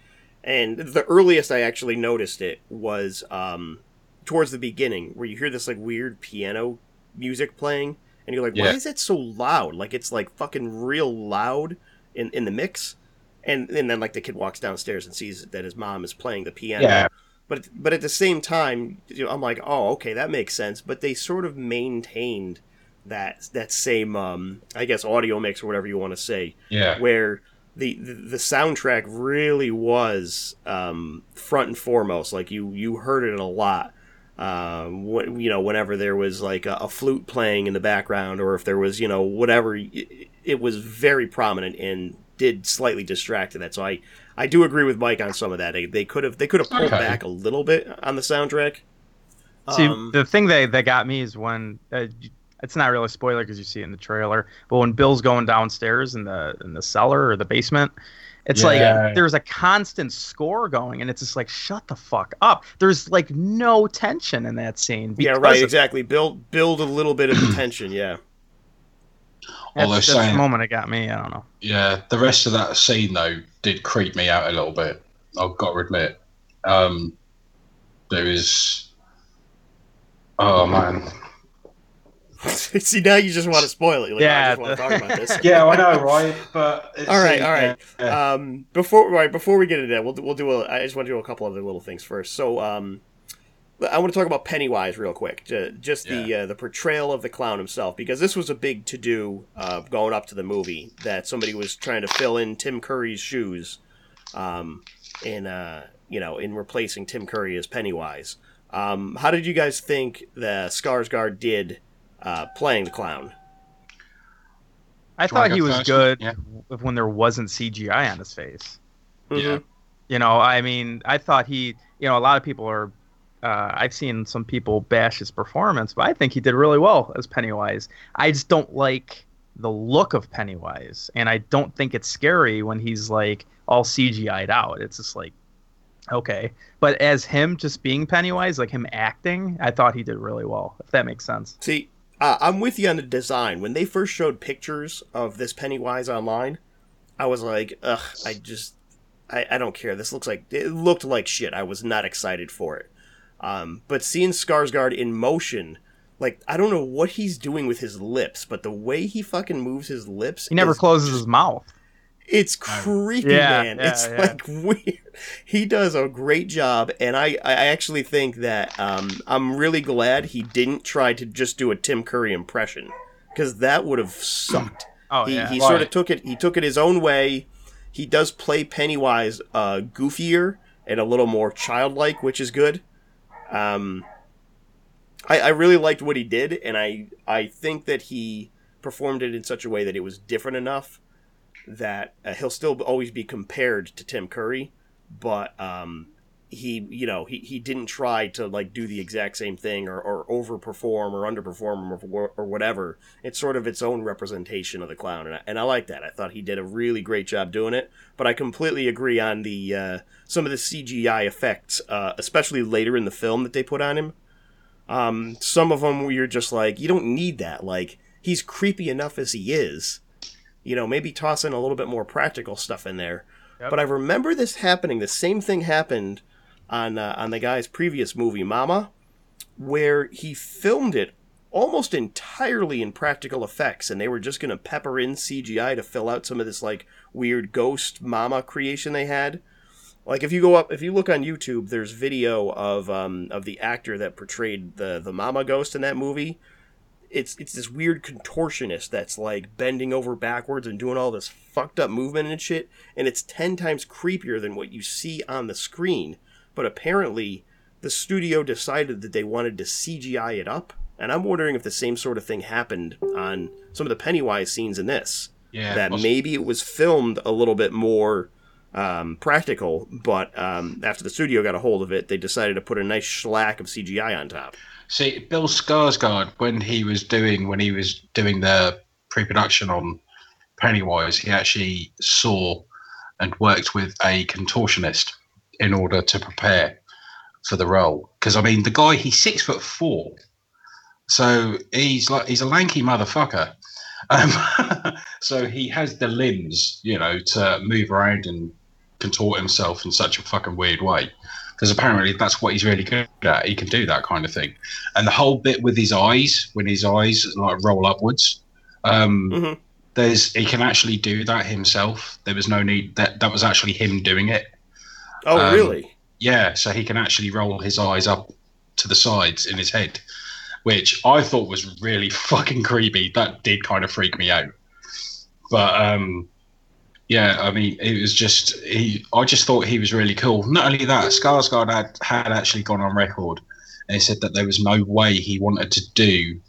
and the earliest I actually noticed it was um, towards the beginning, where you hear this like weird piano music playing, and you're like, "Why Yeah. is that so loud? Like it's like fucking real loud in in the mix." And and then like the kid walks downstairs and sees that his mom is playing the piano. Yeah. But but at the same time, you know, I'm like, oh, okay, that makes sense. But they sort of maintained that that same, um, I guess, audio mix or whatever you want to say, Yeah. where the, the the soundtrack really was um, front and foremost. Like you you heard it a lot. Wh- you know, whenever there was like a, a flute playing in the background, or if there was you know whatever, it, it was very prominent and did slightly distract to that. So I I do agree with Mike on some of that. They, they could have they could have pulled Okay. back a little bit on the soundtrack. See, Um, the thing that that got me is when uh, it's not really a spoiler because you see it in the trailer, but when Bill's going downstairs in the in the cellar or the basement, it's Yeah. like there's a constant score going, and it's just like shut the fuck up. There's like no tension in that scene. yeah, right, of- exactly. Build build a little bit of tension. Yeah. That's, Although that's the saying- moment it got me. I don't know. Yeah, the rest of that scene though did creep me out a little bit. I've got to admit. Um, there is. Oh man. See, now you just want to spoil it. Like, Yeah, I just want to talk about this. Yeah, I know, right? But it's, All right, all right. yeah. Um, before right before we get into that, we'll we'll do a. I just want to do a couple other little things first. So, um, I want to talk about Pennywise real quick. Just the uh, the portrayal of the clown himself, because this was a big to do uh, going up to the movie that somebody was trying to fill in Tim Curry's shoes, um, in uh, you know, in replacing Tim Curry as Pennywise. Um, how did you guys think the Skarsgård did uh, playing the clown? I Do you wanna thought he was good Yeah. when there wasn't CGI on his face. Yeah. Mhm. You know, I mean, I thought he, you know, a lot of people are. Uh, I've seen some people bash his performance, but I think he did really well as Pennywise. I just don't like the look of Pennywise, and I don't think it's scary when he's like all CGI'd out. It's just like, okay, but as him just being Pennywise, like him acting, I thought he did really well. If that makes sense. See, uh, I'm with you on the design. When they first showed pictures of this Pennywise online, I was like, ugh, I just, I, I don't care. This looks like, it looked like shit. I was not excited for it. Um, but seeing Skarsgård in motion, like, I don't know what he's doing with his lips, but the way he fucking moves his lips. He never is closes his mouth. It's creepy, Yeah, man. yeah, it's yeah. like weird. He does a great job, and I, I actually think that um, I'm really glad he didn't try to just do a Tim Curry impression because that would have sucked. Oh he yeah. he sort of took it. He took it his own way. He does play Pennywise uh, goofier and a little more childlike, which is good. Um, I, I really liked what he did, and I I think that he performed it in such a way that it was different enough that uh, he'll still always be compared to Tim Curry, but um, he you know he, he didn't try to like do the exact same thing or, or overperform or underperform or, or whatever. It's sort of its own representation of the clown and I, and I like that. I thought he did a really great job doing it but i completely agree on the uh, some of the cgi effects uh, especially later in the film that they put on him. Um, some of them where you're just like you don't need that. Like he's creepy enough as he is. You know maybe toss in a little bit more practical stuff in there. Yep. but I remember this happening. The same thing happened on uh, on the guy's previous movie, Mama, where he filmed it almost entirely in practical effects, and they were just going to pepper in CGI to fill out some of this like weird ghost Mama creation they had. Like if you go up, if you look on YouTube, there's video of um, of the actor that portrayed the the Mama ghost in that movie. It's it's this weird contortionist that's like bending over backwards and doing all this fucked up movement and shit, and it's ten times creepier than what you see on the screen. But apparently, the studio decided that they wanted to CGI it up, and I'm wondering if the same sort of thing happened on some of the Pennywise scenes in this. Yeah, that maybe it was filmed a little bit more um, practical, but um, after the studio got a hold of it, they decided to put a nice schlack of CGI on top. See, Bill Skarsgård, when he was doing when he was doing the pre-production on Pennywise, he actually saw and worked with a contortionist in order to prepare for the role. Because I mean, the guy he's six foot four, so he's like he's a lanky motherfucker. Um, so he has the limbs, you know, to move around and contort himself in such a fucking weird way because apparently that's what he's really good at. He can do that kind of thing, and the whole bit with his eyes, when his eyes like roll upwards, um, Mhm. there's he can actually do that himself. There was no need that that was actually him doing it. Oh, Um, really? Yeah, so he can actually roll his eyes up to the sides in his head, which I thought was really fucking creepy. That did kind of freak me out. But um, yeah, I mean, it was just he. I just thought he was really cool. Not only that, Skarsgård had, had actually gone on record and he said that there was no way he wanted to do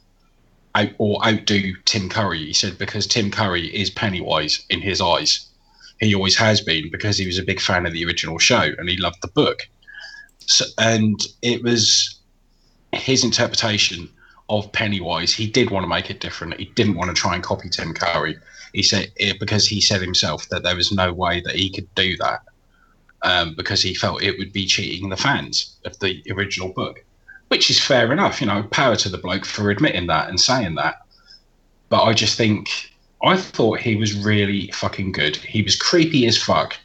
out or outdo Tim Curry. He said because Tim Curry is Pennywise in his eyes. He always has been because he was a big fan of the original show and he loved the book. So, and it was his interpretation of Pennywise. He did want to make it different. He didn't want to try and copy Tim Curry. He said it because he said himself that there was no way that he could do that um, because he felt it would be cheating the fans of the original book, which is fair enough. You know, power to the bloke for admitting that and saying that. But I just think I thought he was really fucking good. He was creepy as fuck.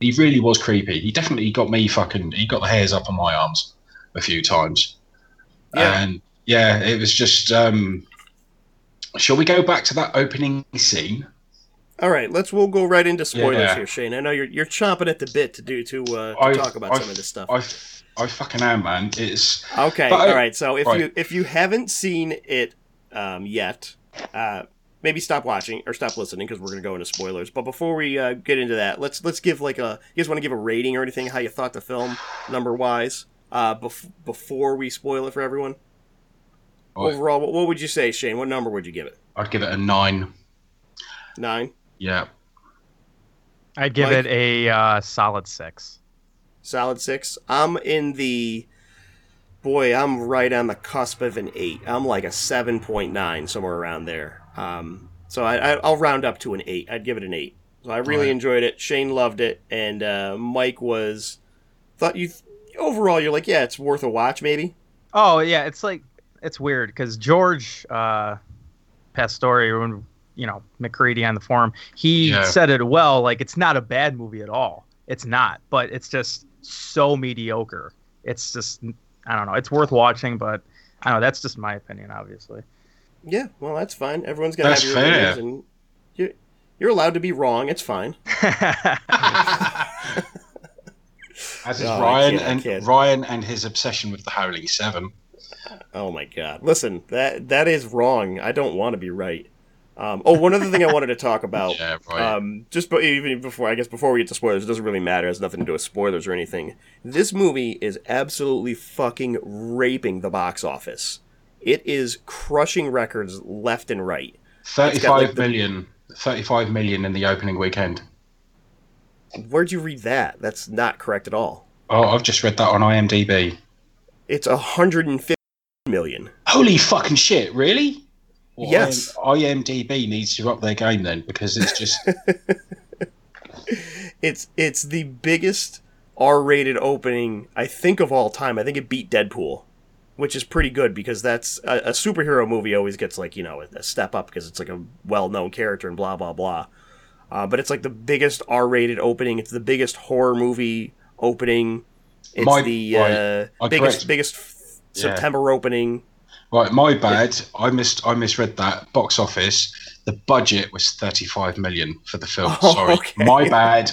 He really was creepy. He definitely got me fucking. He got the hairs up on my arms a few times. Yeah. And yeah, it was just. um Shall we go back to that opening scene? All right, let's we'll go right into spoilers Yeah. here, Shane. I know you're you're chomping at the bit to do to, uh, to I- talk about I- some of this stuff. I, I fucking am, man. It's Okay, I- all right. So if right. you if you haven't seen it um, yet, uh, maybe stop watching or stop listening because we're gonna go into spoilers. But before we uh, get into that, let's let's give like a you guys want to give a rating or anything how you thought the film number wise uh, bef- before we spoil it for everyone. Oh. Overall, what, what would you say, Shane? What number would you give it? I'd give it a nine. Nine, Yeah, I'd give Mike? it a uh, solid six. solid six. I'm in the boy. I'm right on the cusp of an eight. I'm like a seven point nine somewhere around there. Um, so I, I, I'll round up to an eight. I'd give it an eight. So I really Alright. enjoyed it. Shane loved it, and uh, Mike was thought you overall. You're like, yeah, it's worth a watch, maybe. Oh yeah, it's like it's weird because George uh, Pastore, when you know McCready on the forum, he Yeah. said it well. Like it's not a bad movie at all. It's not, but it's just so mediocre. It's just I don't know. It's worth watching, but I don't know. That's just my opinion, obviously. Yeah, well, that's fine. Everyone's gonna That's have your fair. opinions, and you're, you're allowed to be wrong. It's fine. as is No, Ryan and. Ryan and his obsession with the Howling Seven. Oh my god! Listen, that that is wrong. I don't want to be right. Um, oh, one other thing I wanted to talk about. Yeah, right. Um, just be- even before, I guess before we get to spoilers, it doesn't really matter. It has nothing to do with spoilers or anything. This movie is absolutely fucking raping the box office. It is crushing records left and right. Thirty-five like the- million. 35 million in the opening weekend. Where'd you read that? That's not correct at all. Oh, I've just read that on IMDb. It's 150 million. Holy fucking shit! Really? Well, Yes. IMDb needs to up their game then because it's just It's it's the biggest R-rated opening I think of all time. I think it beat Deadpool, which is pretty good because that's a, a superhero movie always gets like you know a step up because it's like a well-known character and blah blah blah. Uh, but it's like the biggest R-rated opening. It's the biggest horror movie opening. It's My- the right. uh, biggest correct. biggest f- Yeah. September opening. right. My bad. I missed. I misread that box office. The budget was thirty-five million for the film. Oh, Sorry, okay. my bad.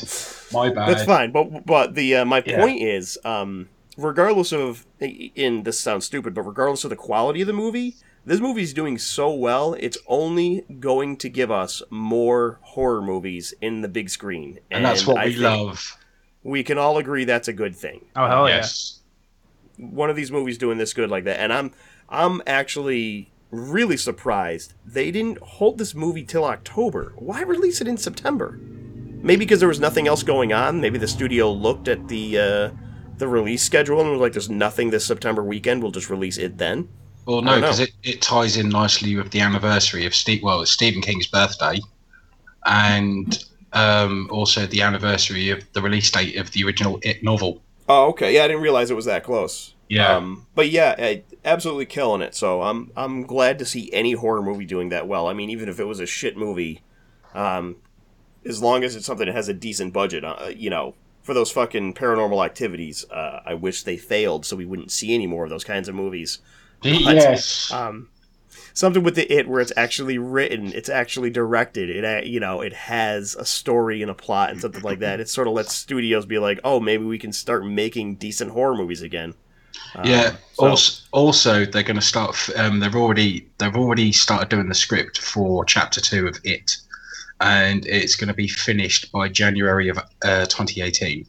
My bad. That's fine, but but the uh, my Yeah. point is, um, regardless of, in this sounds stupid, but regardless of the quality of the movie, this movie's doing so well. It's only going to give us more horror movies in the big screen, and that's what I we love. We can all agree that's a good thing. Oh hell yes. One of these movies doing this good like that, and I'm I'm actually really surprised they didn't hold this movie till October. Why release it in September? Maybe because there was nothing else going on. Maybe the studio looked at the uh, the release schedule and was like, "There's nothing this September weekend. We'll just release it then." Well, no, because it, it ties in nicely with the anniversary of Steve. Well, it's Stephen King's birthday, and um, also the anniversary of the release date of the original It novel. Oh, okay. Yeah, I didn't realize it was that close. Yeah. Um, but yeah, I, absolutely killing it. So I'm I'm glad to see any horror movie doing that well. I mean, even if it was a shit movie, um, as long as it's something that has a decent budget, uh, you know, for those fucking paranormal activities, uh, I wish they failed so we wouldn't see any more of those kinds of movies. yes. Um, something with the it where it's actually written, it's actually directed. It uh, you know it has a story and a plot and something like that. It sort of lets studios be like, oh, maybe we can start making decent horror movies again. Um, yeah. so- Also, also, they're going to start. Um, they've already they've already started doing the script for chapter two of It, and it's going to be finished by January of uh, 2018,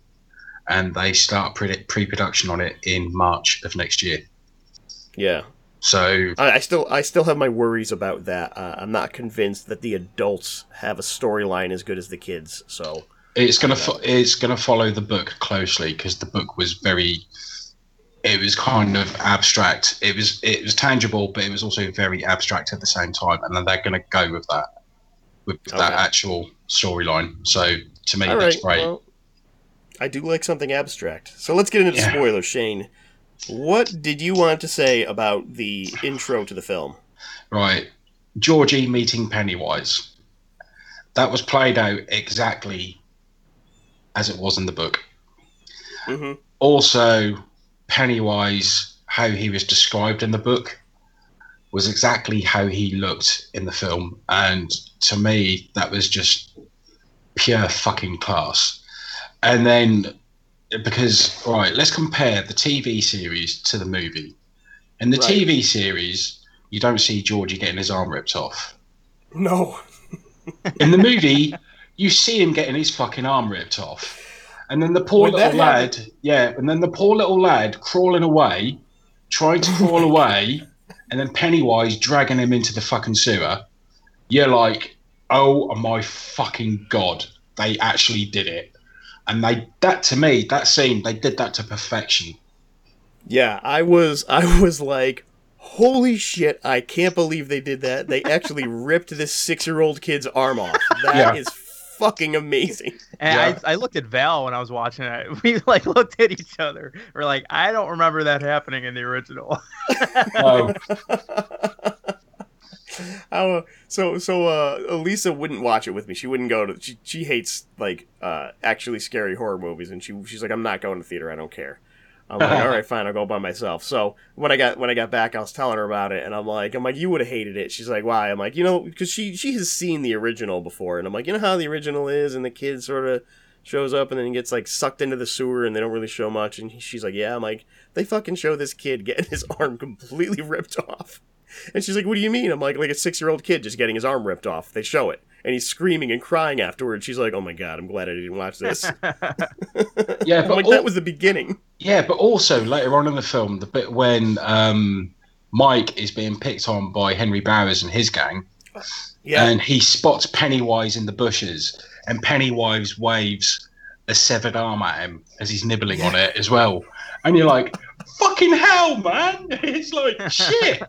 and they start pre- pre-production on it in March of next year. yeah. So I, I still I still have my worries about that. Uh, I'm not convinced that the adults have a storyline as good as the kids. So It's gonna fo- it's gonna follow the book closely because the book was very, it was kind of abstract. It was it was tangible, but it was also very abstract at the same time. And then they're gonna go with that, with that actual storyline. So to me, all that's right, great. well, I do like something abstract. So let's get into Yeah. spoilers, Shane. What did you want to say about the intro to the film? right, Georgie meeting Pennywise. That was played out exactly as it was in the book. hmm also Pennywise, how he was described in the book, was exactly how he looked in the film, and to me, that was just pure fucking class. And then, because right, let's compare the TV series to the movie. In the Right. TV series, you don't see Georgie getting his arm ripped off. No. In the movie, you see him getting his fucking arm ripped off. And then the poor that little lad, yeah, and then the poor little lad crawling away, trying to crawl away, and then Pennywise dragging him into the fucking sewer. You're like, oh my fucking god, they actually did it. And they, that to me, that scene, they did that to perfection. Yeah, I was I was like, holy shit, I can't believe they did that. They actually ripped this six year old kid's arm off. That is Yeah. Fucking amazing. And Yeah. I, I looked at Val when I was watching it. We like looked at each other. We're like, I don't remember that happening in the original. Oh, Oh, so so uh, Elisa wouldn't watch it with me. She wouldn't go to. She she hates like uh, actually scary horror movies, and she she's like, I'm not going to theater. I don't care. I'm like, all right, fine, I'll go by myself. So when I got when I got back, I was telling her about it, and I'm like, I'm like, you would have hated it. She's like, why? I'm like, you know, because she she has seen the original before, and I'm like, you know how the original is, and the kid sort of shows up and then gets like sucked into the sewer, and they don't really show much, and she's like, yeah, I'm like, they fucking show this kid getting his arm completely ripped off. And she's like, "What do you mean?" I'm like, "Like a six year old kid just getting his arm ripped off." They show it, and he's screaming and crying afterwards. She's like, "Oh my god, I'm glad I didn't watch this." yeah, but like, all- that was the beginning. Yeah, but also later on in the film, the bit when um, Mike is being picked on by Henry Bowers and his gang, Yeah, and he spots Pennywise in the bushes, and Pennywise waves a severed arm at him as he's nibbling on it as well. And you're like, fucking hell, man! It's like shit.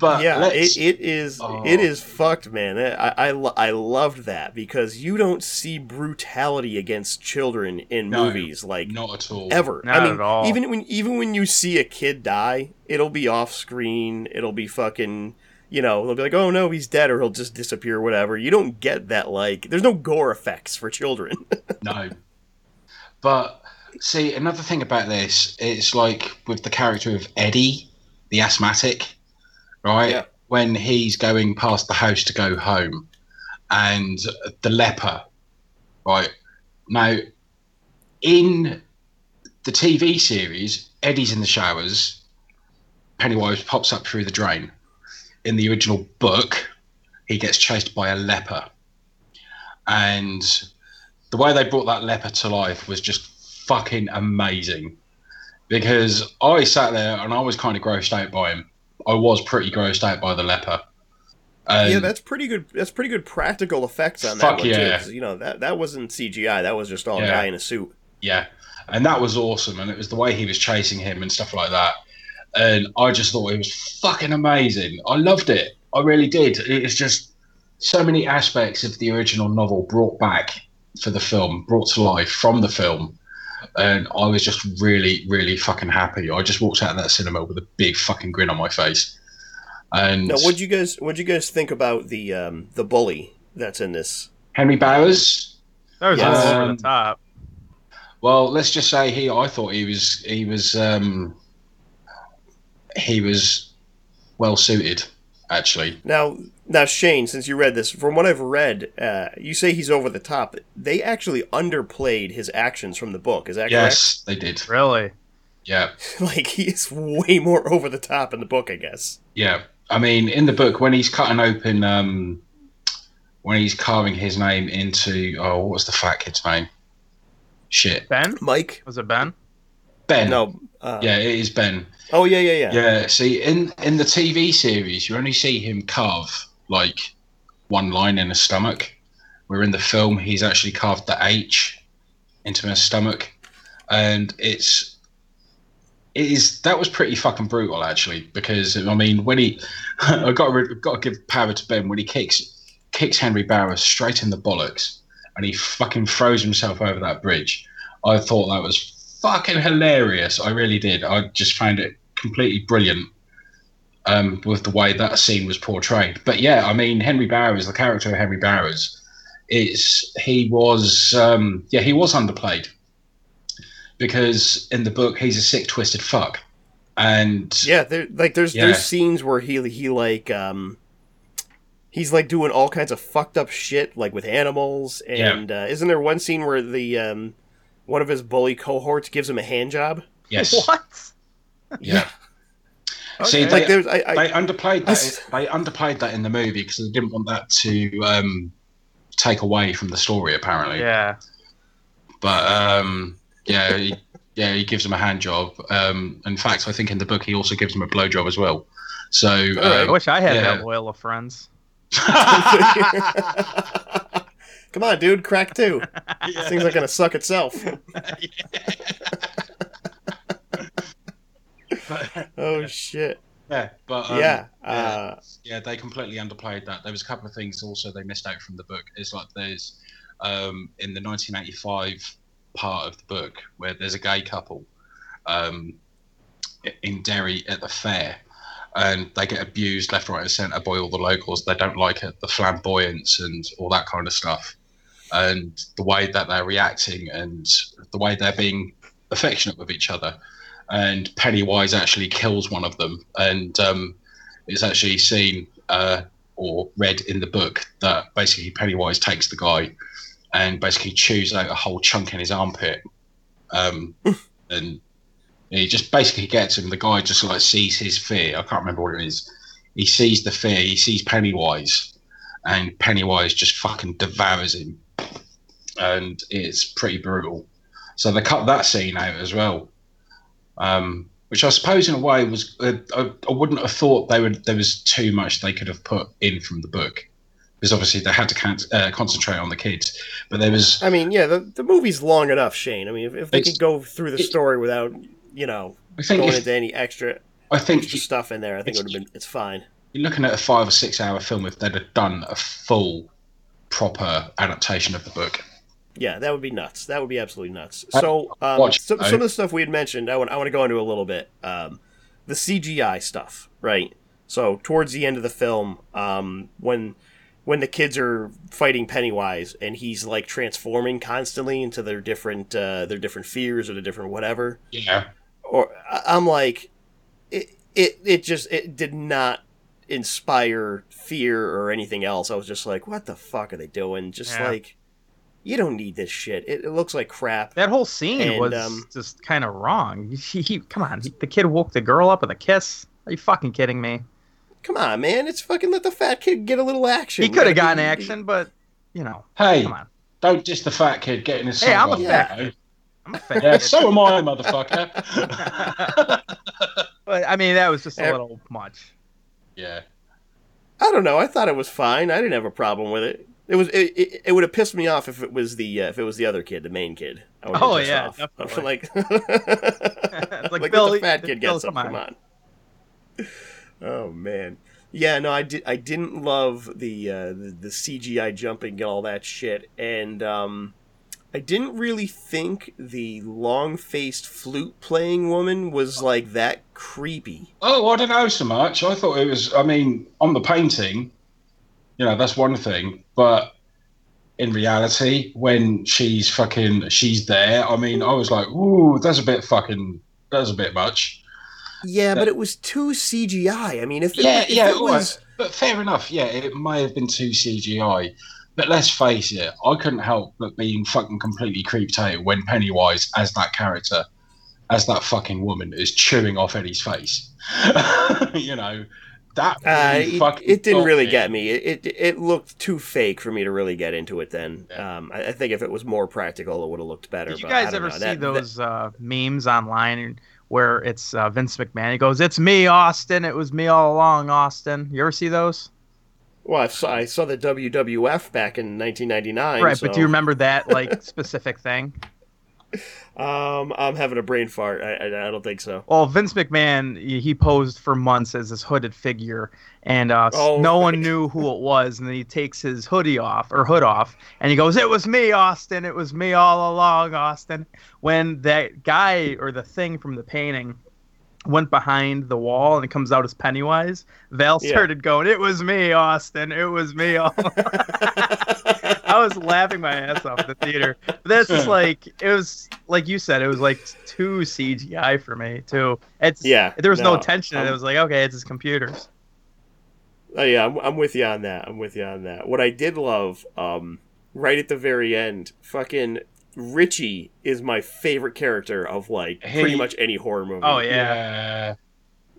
But yeah, it, it is Oh. it is fucked, man. I, I I loved that because you don't see brutality against children in No, movies like not at all. ever. Not I mean, at all. even when even when you see a kid die, it'll be off screen. It'll be fucking. You know, they'll be like, "Oh no, he's dead," or he'll just disappear, or whatever. You don't get that. Like, there's no gore effects for children. No. But see, another thing about this, it's like with the character of Eddie, the asthmatic, right? Yeah. When he's going past the house to go home, and the leper, right? Now, in the TV series, Eddie's in the showers, Pennywise pops up through the drain. In the original book, he gets chased by a leper. And the way they brought that leper to life was just fucking amazing. Because I sat there and I was kind of grossed out by him. I was pretty grossed out by the leper. Yeah, um, that's pretty good. That's pretty good practical effects on that one too. You know that that wasn't CGI. That was just all Yeah. guy in a suit. Yeah, and that was awesome, and it was the way he was chasing him and stuff like that. And I just thought it was fucking amazing. I loved it. I really did. It was just so many aspects of the original novel brought back for the film, brought to life from the film. And I was just really, really fucking happy. I just walked out of that cinema with a big fucking grin on my face. And Now, what'd you guys what'd you guys think about the um, the bully that's in this? Henry Bowers, That was Yes. just over Um, the top. Well, let's just say he. I thought he was. He was. Um, he was well suited, actually. Now, now Shane, since you read this, from what I've read, uh, you say he's over the top. They actually underplayed his actions from the book. Is that correct? Yes, they did. Really? Yeah, like he is way more over the top in the book, I guess. yeah. I mean, in the book, when he's cutting open, um, when he's carving his name into, oh, what was the fat kid's name? Shit, Ben? Mike? Was it Ben? Ben. No. Uh, Yeah, it is Ben. Oh yeah, yeah, yeah. Yeah. See, in in the TV series, you only see him carve like one line in his stomach. Where in the film, he's actually carved the H into his stomach, and it's it is that was pretty fucking brutal actually. Because I mean, when he, I got got to give power to Ben when he kicks kicks Henry Barrows straight in the bollocks, and he fucking throws himself over that bridge. I thought that was fucking hilarious. I really did. I just found it completely brilliant um, with the way that scene was portrayed. But yeah, I mean, Henry Bowers, the character of Henry Bowers, it's he was um, yeah he was underplayed because in the book he's a sick, twisted fuck, and Yeah, there like there's Yeah. there's scenes where he he like um he's like doing all kinds of fucked up shit like with animals and uh, isn't there one scene where the um one of his bully cohorts gives him a hand job? yes, What? yeah. See, Okay. they, Like there's I, I they underplayed that. s- they underplayed that in the movie because they didn't want that to um, take away from the story. Apparently, Yeah. but um, yeah, he, yeah, he gives him a hand job. Um, in fact, I think in the book he also gives him a blow job as well. So All right. I um, wish I had yeah. that loyal of friends. Come on, dude, crack two. This thing's not gonna suck itself. Oh shit. yeah, but um, yeah. yeah. Uh, yeah, they completely underplayed that. There was a couple of things also they missed out from the book. It's like there's um, in the 1985 part of the book where there's a gay couple um, in Derry at the fair, and they get abused left, right, and centre by all the locals. They don't like it, the flamboyance and all that kind of stuff, and the way that they're reacting and the way they're being affectionate with each other. And Pennywise actually kills one of them, and um, it's actually seen uh, or read in the book that basically Pennywise takes the guy and basically chews out a whole chunk in his armpit, um, and he just basically gets him. The guy just like sees his fear. I can't remember what it is. He sees the fear. He sees Pennywise, and Pennywise just fucking devours him, and it's pretty brutal. So they cut that scene out as well um, which I suppose in a way was uh, I, I wouldn't have thought they would there was too much they could have put in from the book because obviously they had to uh, concentrate on the kids. But there was I mean, yeah, the, the movie's long enough, Shane. I mean, if, if they could go through the it- story without, you know, I think going if, into any extra I think extra stuff in there, I think it would have been it's fine. you're looking at a five or six hour film if they'd have done a full proper adaptation of the book. Yeah, that would be nuts. That would be absolutely nuts. So, um, some, some of the stuff we had mentioned, I want, I want to go into a little bit. Um, the CGI stuff, right? So, towards the end of the film, um, when when the kids are fighting Pennywise and he's like transforming constantly into their different uh, their different fears or the different whatever, Yeah. or I- I'm like, it it it just it did not inspire fear or anything else. I was just like, what the fuck are they doing? Just Yeah. like, you don't need this shit. It, it looks like crap. That whole scene And, was um, just kind of wrong. He, he- come on, the kid woke the girl up with a kiss. Are you fucking kidding me? Come on, man. It's fucking let the fat kid get a little action. He could have gotten action, but you know, Hey, come on. don't diss the fat kid getting his. Hey, I'm a fat off, you know? I'm a fan. Yeah, so am I, motherfucker. but I mean, that was just a little much. yeah. I don't know. I thought it was fine. I didn't have a problem with it. It was. It, it, it would have pissed me off if it was the uh, if it was the other kid, the main kid. I Oh, yeah, off. definitely. like, like, like, Bill, the fat kid Bill, get some. come Come on. on. Oh man. Yeah, no, I did. I didn't love the uh, the, the CGI jumping and all that shit, and um, I didn't really think the long faced flute playing woman was like that creepy. Oh, I don't know so much. I thought it was. I mean, on the painting, you know, that's one thing, but in reality, when she's fucking, she's there. I mean, I was like, ooh, that's a bit fucking, that's a bit much. Yeah, but it was too CGI. I mean, if it, Yeah, if yeah, it was. But fair enough. Yeah, it may have been too CGI. But let's face it, I couldn't help but being fucking completely creeped out when Pennywise, as that character, as that fucking woman, is chewing off Eddie's face. you know, that Uh, it, fucking it didn't really me. get me. It, it it looked too fake for me to really get into it. Then Yeah. um, I, I think if it was more practical, it would have looked better. Did you guys ever know. see That- that- those uh, memes online where it's uh, Vince McMahon? He goes, "It's me, Austin. It was me all along, Austin." You ever see those? Well, I saw, I saw the WWF back in 1999. right, so, but do you remember that like specific thing? Um, I'm having a brain fart. I, I, I don't think so. Well, Vince McMahon, he posed for months as this hooded figure, and uh, Oh, no right. one knew who it was. And then he takes his hoodie off or hood off, and he goes, "It was me, Austin. It was me all along, Austin." When that guy or the thing from the painting went behind the wall and it comes out as Pennywise, Val Yeah. started going, "It was me, Austin. It was me all." I was laughing my ass off at the theater. But that's just like it was like you said, it was like too CGI for me too. It's Yeah, there was no, no, tension. in it. I'm- it was like okay, it's his computers. Oh yeah, I'm, I'm with you on that. I'm with you on that. What I did love, um, right at the very end, fucking Richie is my favorite character of like Hey. pretty much any horror movie. Oh yeah, Yeah.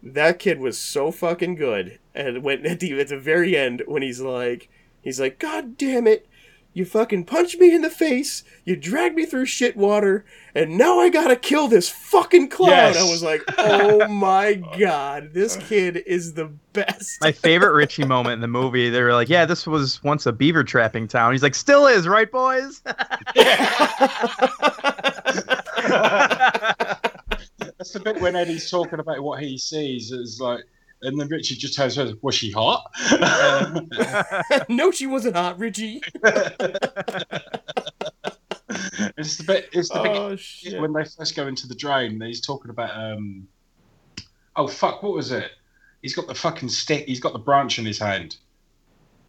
that kid was so fucking good. And when at the at the very end, when he's like, he's like, God damn it, you fucking punched me in the face, you dragged me through shit water, and now I gotta kill this fucking clown. Yes. I was like, oh my god, this kid is the best. my favorite Richie moment in the movie. They were like, "Yeah, this was once a beaver trapping town." He's like, "Still is, right, boys?" That's the bit when Eddie's talking about what he sees is like, and then Richard just tells her, was she hot? no, she wasn't hot, Richie. it's the bit. It's the bit Oh shit. when they first go into the drain. He's talking about um. Oh fuck! What was it? He's got the fucking stick. He's got the branch in his hand.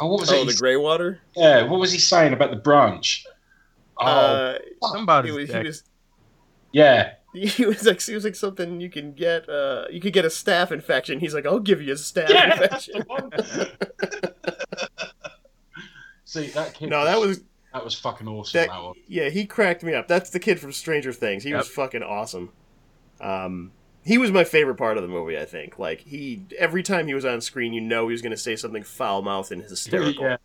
Oh, what was Oh, it? the He- grey water. yeah, what was he saying about the branch? Oh, Uh, Something about he was, he was yeah. he was like he was like something you can get. Uh, you could get a staph infection. He's like, I'll give you a staph Yeah. infection. See that kid. no, that was that was fucking awesome. that. That, one. Yeah, he cracked me up. That's the kid from Stranger Things. He was fucking awesome. Um, he was my favorite part of the movie. I think. Like he, every time he was on screen, you know he was going to say something foul mouthed and hysterical. Yeah.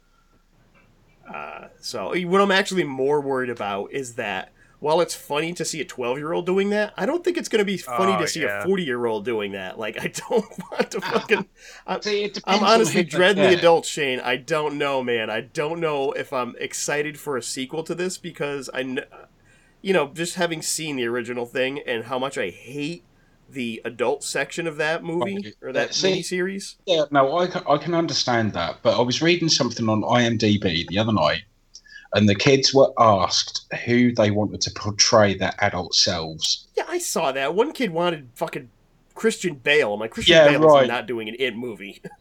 Uh, so what I'm actually more worried about is that while it's funny to see a 12 year old doing that, I don't think it's going to be funny Oh, to see yeah. a 40 year old doing that. Like, I don't want to fucking. I, See, it depends I'm honestly who- dreading the adult Shane. I don't know, man. I don't know if I'm excited for a sequel to this because I, kn- you know, just having seen the original thing and how much I hate the adult section of that movie or that see- miniseries. Yeah, no, I can, I can understand that, but I was reading something on IMDb the other night, and the kids were asked who they wanted to portray their adult selves. Yeah, I saw that. One kid wanted fucking Christian Bale. I'm like, Christian Yeah, Bale right. is not doing an It movie.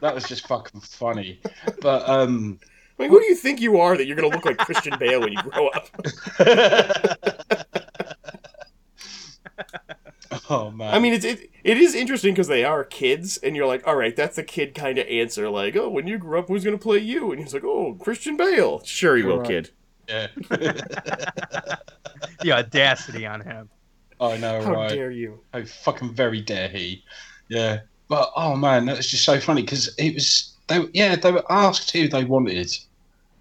That was just fucking funny. But um, I mean, who do you think you are that you're going to look like Christian Bale when you grow up? oh man, I mean, it's it, it is interesting because they are kids, and you're like, all right, that's the kid kind of answer. Like, oh, when you grow up, who's going to play you? And he's like, oh, Christian Bale. Sure, he will, Right. kid. yeah, The audacity on him. I know, How right? dare you? How fucking very dare he? Yeah, but oh man, that was just so funny because it was they, yeah, they were asked who they wanted.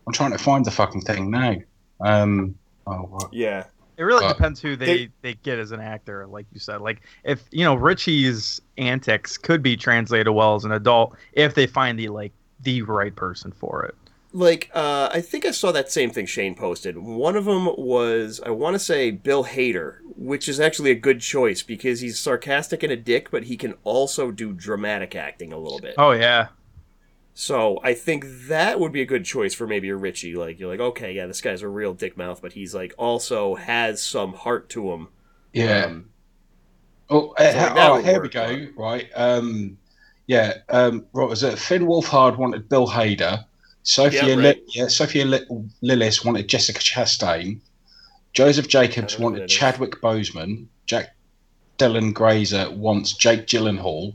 I'm trying to find the fucking thing now. Um, oh, what? Yeah. It really Uh, depends who they, they- they get as an actor, like you said. Like if you know Richie's antics could be translated well as an adult if they find the like the right person for it. Like, uh, I think I saw that same thing Shane posted. One of them was, I want to say, Bill Hader, which is actually a good choice because he's sarcastic and a dick, but he can also do dramatic acting a little bit. Oh yeah, So I think that would be a good choice for maybe a Richie. Like you're like, okay, yeah, this guy's a real dick mouth, but he's like also has some heart to him. yeah. Um, Oh, So, like, oh here work, we go. Right. Um, yeah. Um, what was it? Finn Wolfhard wanted Bill Hader. Sophia, Yeah, Li- yeah, Sophia Li- Lillis wanted Jessica Chastain. Chosen Jacobs I don't know who wanted. Chadwick Boseman. Jack Dylan Grazer wants Jake Gyllenhaal.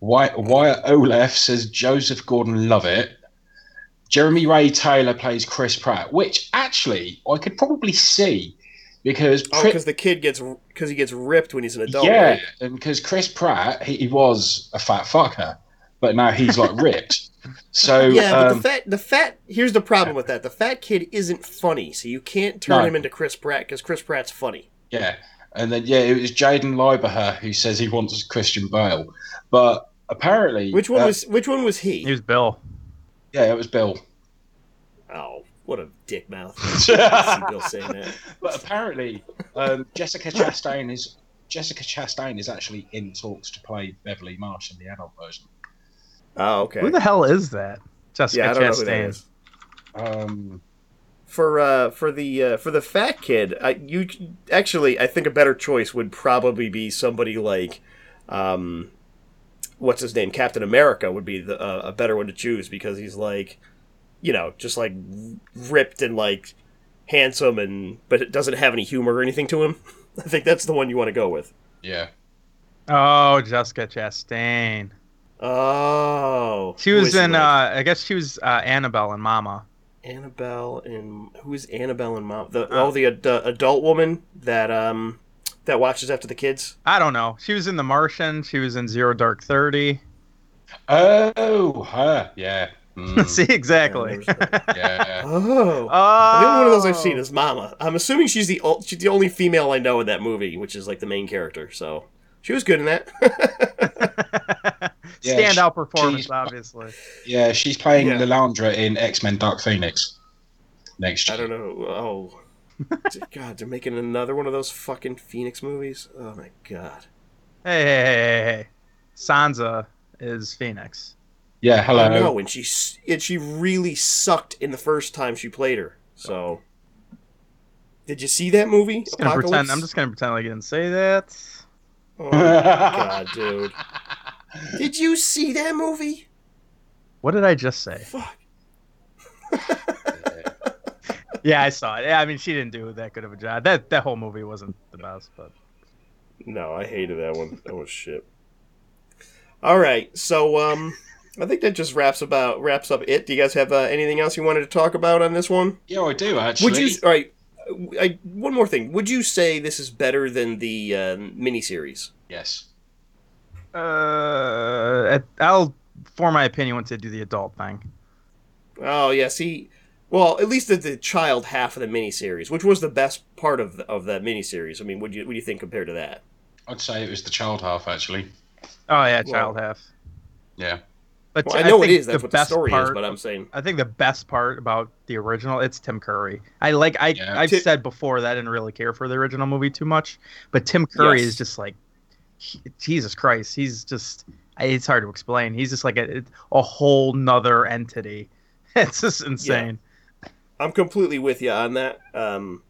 Wyatt, Wyatt Oleff says Joseph Gordon-Levitt. Jeremy Ray Taylor plays Chris Pratt, which actually I could probably see because oh, because the kid gets because he gets ripped when he's an adult. yeah, right? and because Chris Pratt, he, he was a fat fucker, but now he's like ripped. So yeah, but um, the fat the fat here's the problem with that. The fat kid isn't funny, so you can't turn No. him into Chris Pratt because Chris Pratt's funny. yeah, and then yeah, it was Jaeden Lieberher who says he wants Christian Bale, but apparently, Which one uh, was which one was he? he was Bill. Yeah, it was Bill. Oh, what a dick mouth! Bill saying that. but apparently, um, Jessica Chastain is Jessica Chastain is actually in talks to play Beverly Marsh in the adult version. Oh, okay. Who the hell is that? Jessica yeah, I don't know who that Chastain. Um, for uh for the uh, for the fat kid I, you actually i think a better choice would probably be somebody like um what's his name captain america would be the, uh, a better one to choose because he's like you know just like ripped and like handsome and but it doesn't have any humor or anything to him i think that's the one you want to go with yeah, Oh, Jessica Chastain. oh She was in. like? Uh, I guess she was uh, Annabelle and Mama. Annabelle and who is Annabelle and mom? The, oh, the ad- adult woman that um that watches after the kids. I don't know. She was in The Martian. She was in Zero Dark Thirty. oh, her, yeah, Mm, See exactly. Yeah, yeah. Oh. oh, The only one of those I've seen is Mama. I'm assuming she's the ol- she's the only female I know in that movie, which is like the main character. So she was good in that. Yeah, Standout she- performance, she's- obviously. Yeah, she's playing Yeah. Lilandra in X Men Dark Phoenix next I don't know. Oh, God, they're making another one of those fucking Phoenix movies. Oh my God. Hey, hey, hey, hey, hey. Sansa is Phoenix. Yeah, hello. I know, and she and she really sucked in the first time she played her. So, did you see that movie? Just gonna pretend. I'm just gonna pretend like I didn't say that. Oh my God, dude. Did you see that movie? What did I just say? Fuck. Yeah, I saw it. Yeah, I mean, she didn't do that good of a job. That that whole movie wasn't the best, but No, I hated that one. That was shit. All right, so um, I think that just wraps about wraps up it. Do you guys have uh, anything else you wanted to talk about on this one? yeah, I do actually. Would you? All right, I, one more thing. Would you say this is better than the uh, miniseries? Yes. uh, I'll form my opinion once I do the adult thing. Oh yeah, see, Well, at least the, the child half of the miniseries, which was the best part of the, of that miniseries. I mean, what do you what do you think compared to that? I'd say it was the child half actually. Oh yeah, Well- child half. Yeah. But Well, I know it think is. That's what the best story is, part- but I'm saying I think the best part about the original, it's Tim Curry. I like I Yeah. I've Ti- said before that I didn't really care for the original movie too much, but Tim Curry Yes. is just like he- Jesus Christ. He's just it's hard to explain. He's just like a a whole nother entity. It's just insane. I'm completely with you on that. Um,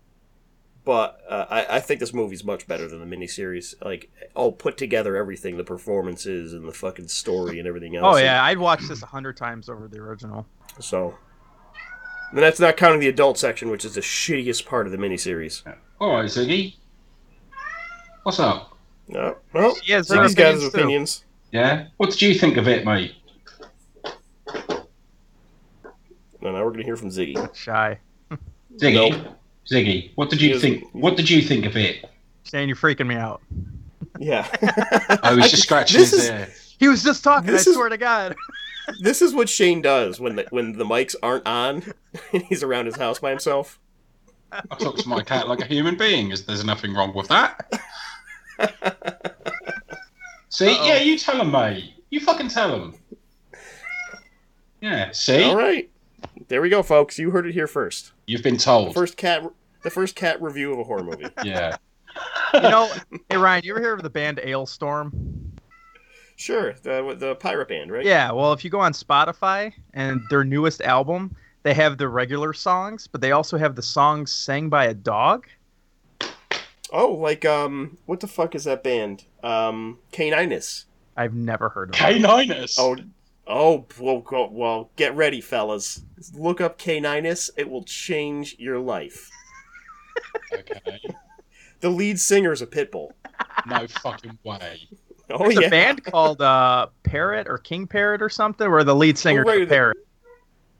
but uh, I, I think this movie's much better than the miniseries. Like, all put together, everything, the performances and the fucking story and everything else. Oh yeah, I'd watch this a hundred times over the original. So, and that's not counting the adult section, which is the shittiest part of the miniseries. All right, Ziggy. What's up? No, well, He has Ziggy's got his opinions, too. opinions. Yeah. What did you think of it, mate? No, now we're gonna hear from Ziggy. Shy. Ziggy. Nope. Ziggy. What did you Yes. think? What did you think of it? Saying you're freaking me out. Yeah. I was just scratching This his is- ear. He was just talking. This I is- swear to God. this is what Shane does when the when the mics aren't on and he's around his house by himself. I talk to my cat like a human being. Is there's nothing wrong with that? See, Uh-oh. yeah, you tell him, mate. You fucking tell him. Yeah. See, All right, there we go, folks. You heard it here first. you've been The told. first cat, the first cat review of a horror movie. Yeah. You know, hey Ryan, you ever hear of the band Alestorm? Sure, the the pirate band, right? Yeah, well, if you go on Spotify and their newest album, they have the regular songs, but they also have the songs sang by a dog. Oh, like um, what the fuck is that band? Um, Caninus. I've never heard of it. Caninus. Oh, oh, well, well, get ready, fellas. Look up Caninus. It will change your life. Okay. The lead singer is a pit bull. No fucking way. Oh There's yeah, a band called uh, Parrot or King Parrot or something, where the lead singer right, is a parrot.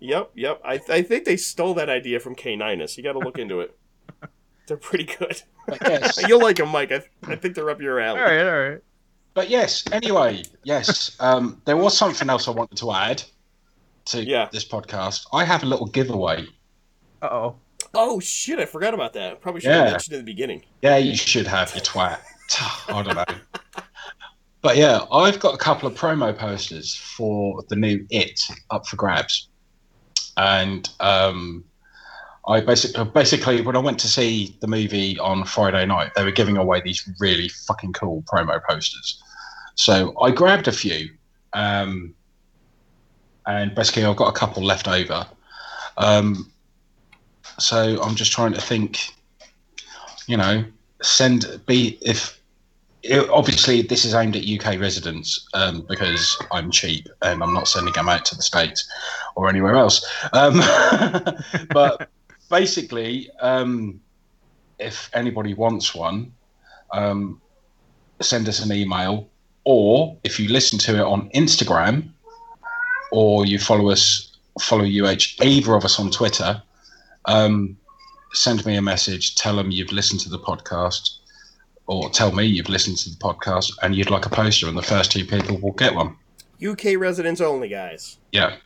Yep, yep. I I think they stole that idea from Caninus. You got to look into it. They're pretty good. Yes. You'll like them, Mike. I, I think they're up your alley. All right, all right. But yes. Anyway, yes. Um, there was something else I wanted to add to Yeah. this podcast. I have a little giveaway. Uh oh. Oh shit! I forgot about that. Probably should Yeah. have mentioned it in the beginning. Yeah, you should have your twat. I don't know. But yeah, I've got a couple of promo posters for the new It up for grabs, and um, I basically basically when I went to see the movie on Friday night, they were giving away these really fucking cool promo posters. So I grabbed a few, um, and basically I've got a couple left over. Um, so I'm just trying to think, you know, send be if it, obviously this is aimed at UK residents um, because I'm cheap and I'm not sending them out to the states or anywhere else. Um, but basically, um, if anybody wants one, um, send us an email, or if you listen to it on Instagram, or you follow us, follow UH, either of us on Twitter. Um, send me a message, tell them you've listened to the podcast, or tell me you've listened to the podcast and you'd like a poster, and the first two people will get one. UK residents only, guys. Yeah,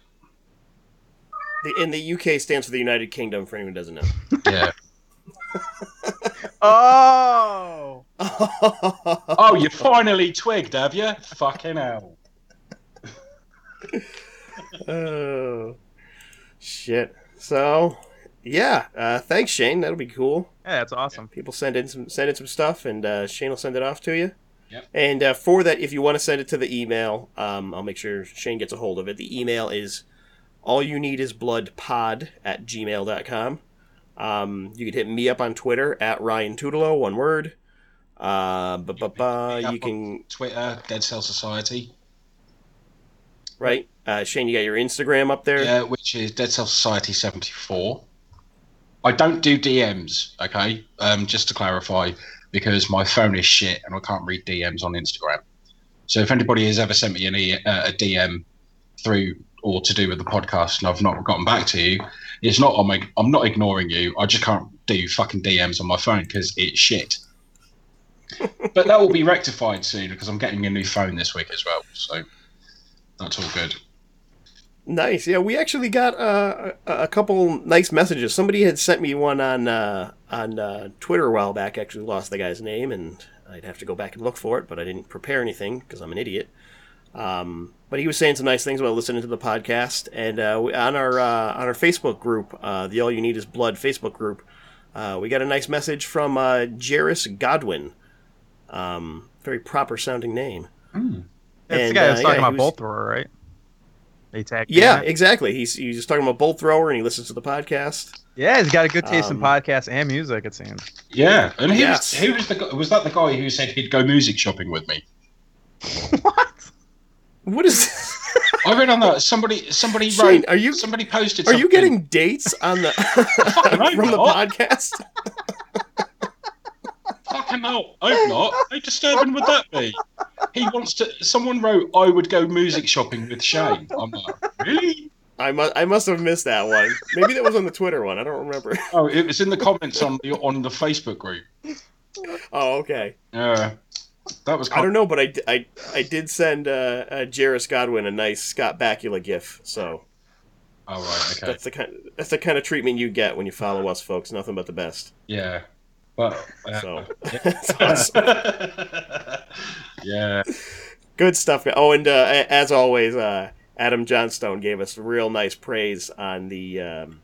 The, and the UK stands for the United Kingdom. For anyone who doesn't know. yeah. Oh. oh, you finally twigged, have you? Fucking hell. oh shit. So yeah, uh, thanks Shane. That'll be cool. Yeah, that's awesome. People send in some send in some stuff, and uh, Shane will send it off to you. Yep. And uh, for that, if you want to send it to the email, um, I'll make sure Shane gets a hold of it. The email is all you need is blood pod at gmail.com. Um, you can hit me up on Twitter at Ryan Tutelo, one word. Uh, ba, ba, ba, you can Twitter, Dead Cell Society, right. Uh, Shane, you got your Instagram up there. yeah, which is Dead Cell Society 74. I don't do DMs, okay? Um, just to clarify, because my phone is shit and I can't read DMs on Instagram. So if anybody has ever sent me an e- uh, a DM through or to do with the podcast and I've not gotten back to you, it's not I'm, I'm not ignoring you. I just can't do fucking DMs on my phone because it's shit. but that will be rectified soon because I'm getting a new phone this week as well. So that's all good. Nice. Yeah, we actually got uh, a, couple nice messages. Somebody had sent me one on uh, on uh, Twitter a while back. Actually, lost the guy's name, and I'd have to go back and look for it. But I didn't prepare anything because I'm an idiot. Um, but he was saying some nice things about listening to the podcast, and uh, we, on our uh, on our Facebook group, uh, the All You Need Is Blood Facebook group, uh, we got a nice message from uh, Jairus Godwin. Um, very proper sounding name. That's the guy that uh, talking yeah, about was- bolt thrower, right? They tagged me Yeah, in it. exactly. He's he's talking about bolt thrower, and he listens to the podcast. yeah, he's got a good taste in Um, podcasts and music. It seems. Yeah, and who Yes. was, who was the was that the guy who said he'd go music shopping with me? what? What is? I read on that somebody somebody Shane, wrote are you somebody posted. are you getting dates on the from the not. podcast? Fucking hell, hope not. How disturbing would that be? He wants to. Someone wrote, "I would go music shopping with Shane." I'm like, really? I must I must have missed that one. Maybe that was on the Twitter one. I don't remember. Oh, it was in the comments on the on the Facebook group. Oh, okay. Yeah, that was. I don't know, but I, I, I did send uh, uh, Jairus Godwin a nice Scott Bakula gif. So Oh right, okay. that's the kind that's the kind of treatment you get when you follow us, folks. Nothing but the best. Yeah, but. uh, So yeah, Good stuff. Oh, and uh, as always, uh, Adam Johnstone gave us real nice praise on the um,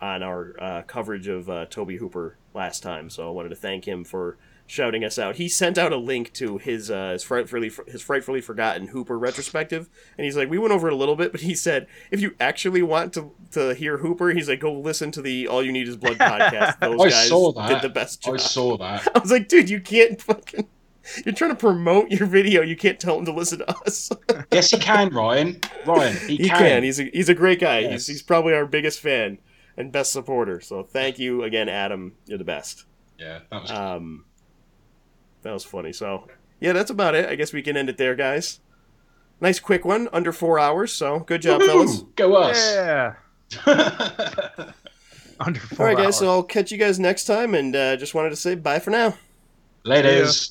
on our uh, coverage of uh, Tobe Hooper last time. So I wanted to thank him for shouting us out. He sent out a link to his uh, his frightfully his frightfully forgotten Hooper retrospective, and he's like, we went over it a little bit, but he said if you actually want to to hear Hooper, he's like, go listen to the All You Need Is Blood podcast. Those I guys saw that. did the best job. I saw that. I was like, dude, you can't fucking. You're trying to promote your video. You can't tell him to listen to us. Yes, he can, Ryan. Ryan, he, he can. can. He's a, he's a great guy. Yes. He's, he's probably our biggest fan and best supporter. So thank you again, Adam. You're the best. yeah, that was. Um, that was funny. So yeah, that's about it. I guess we can end it there, guys. Nice quick one, under four hours. So good job, fellas. Go us. Yeah. Under All four right, guys. hours. So I'll catch you guys next time, and uh, just wanted to say bye for now. Ladies.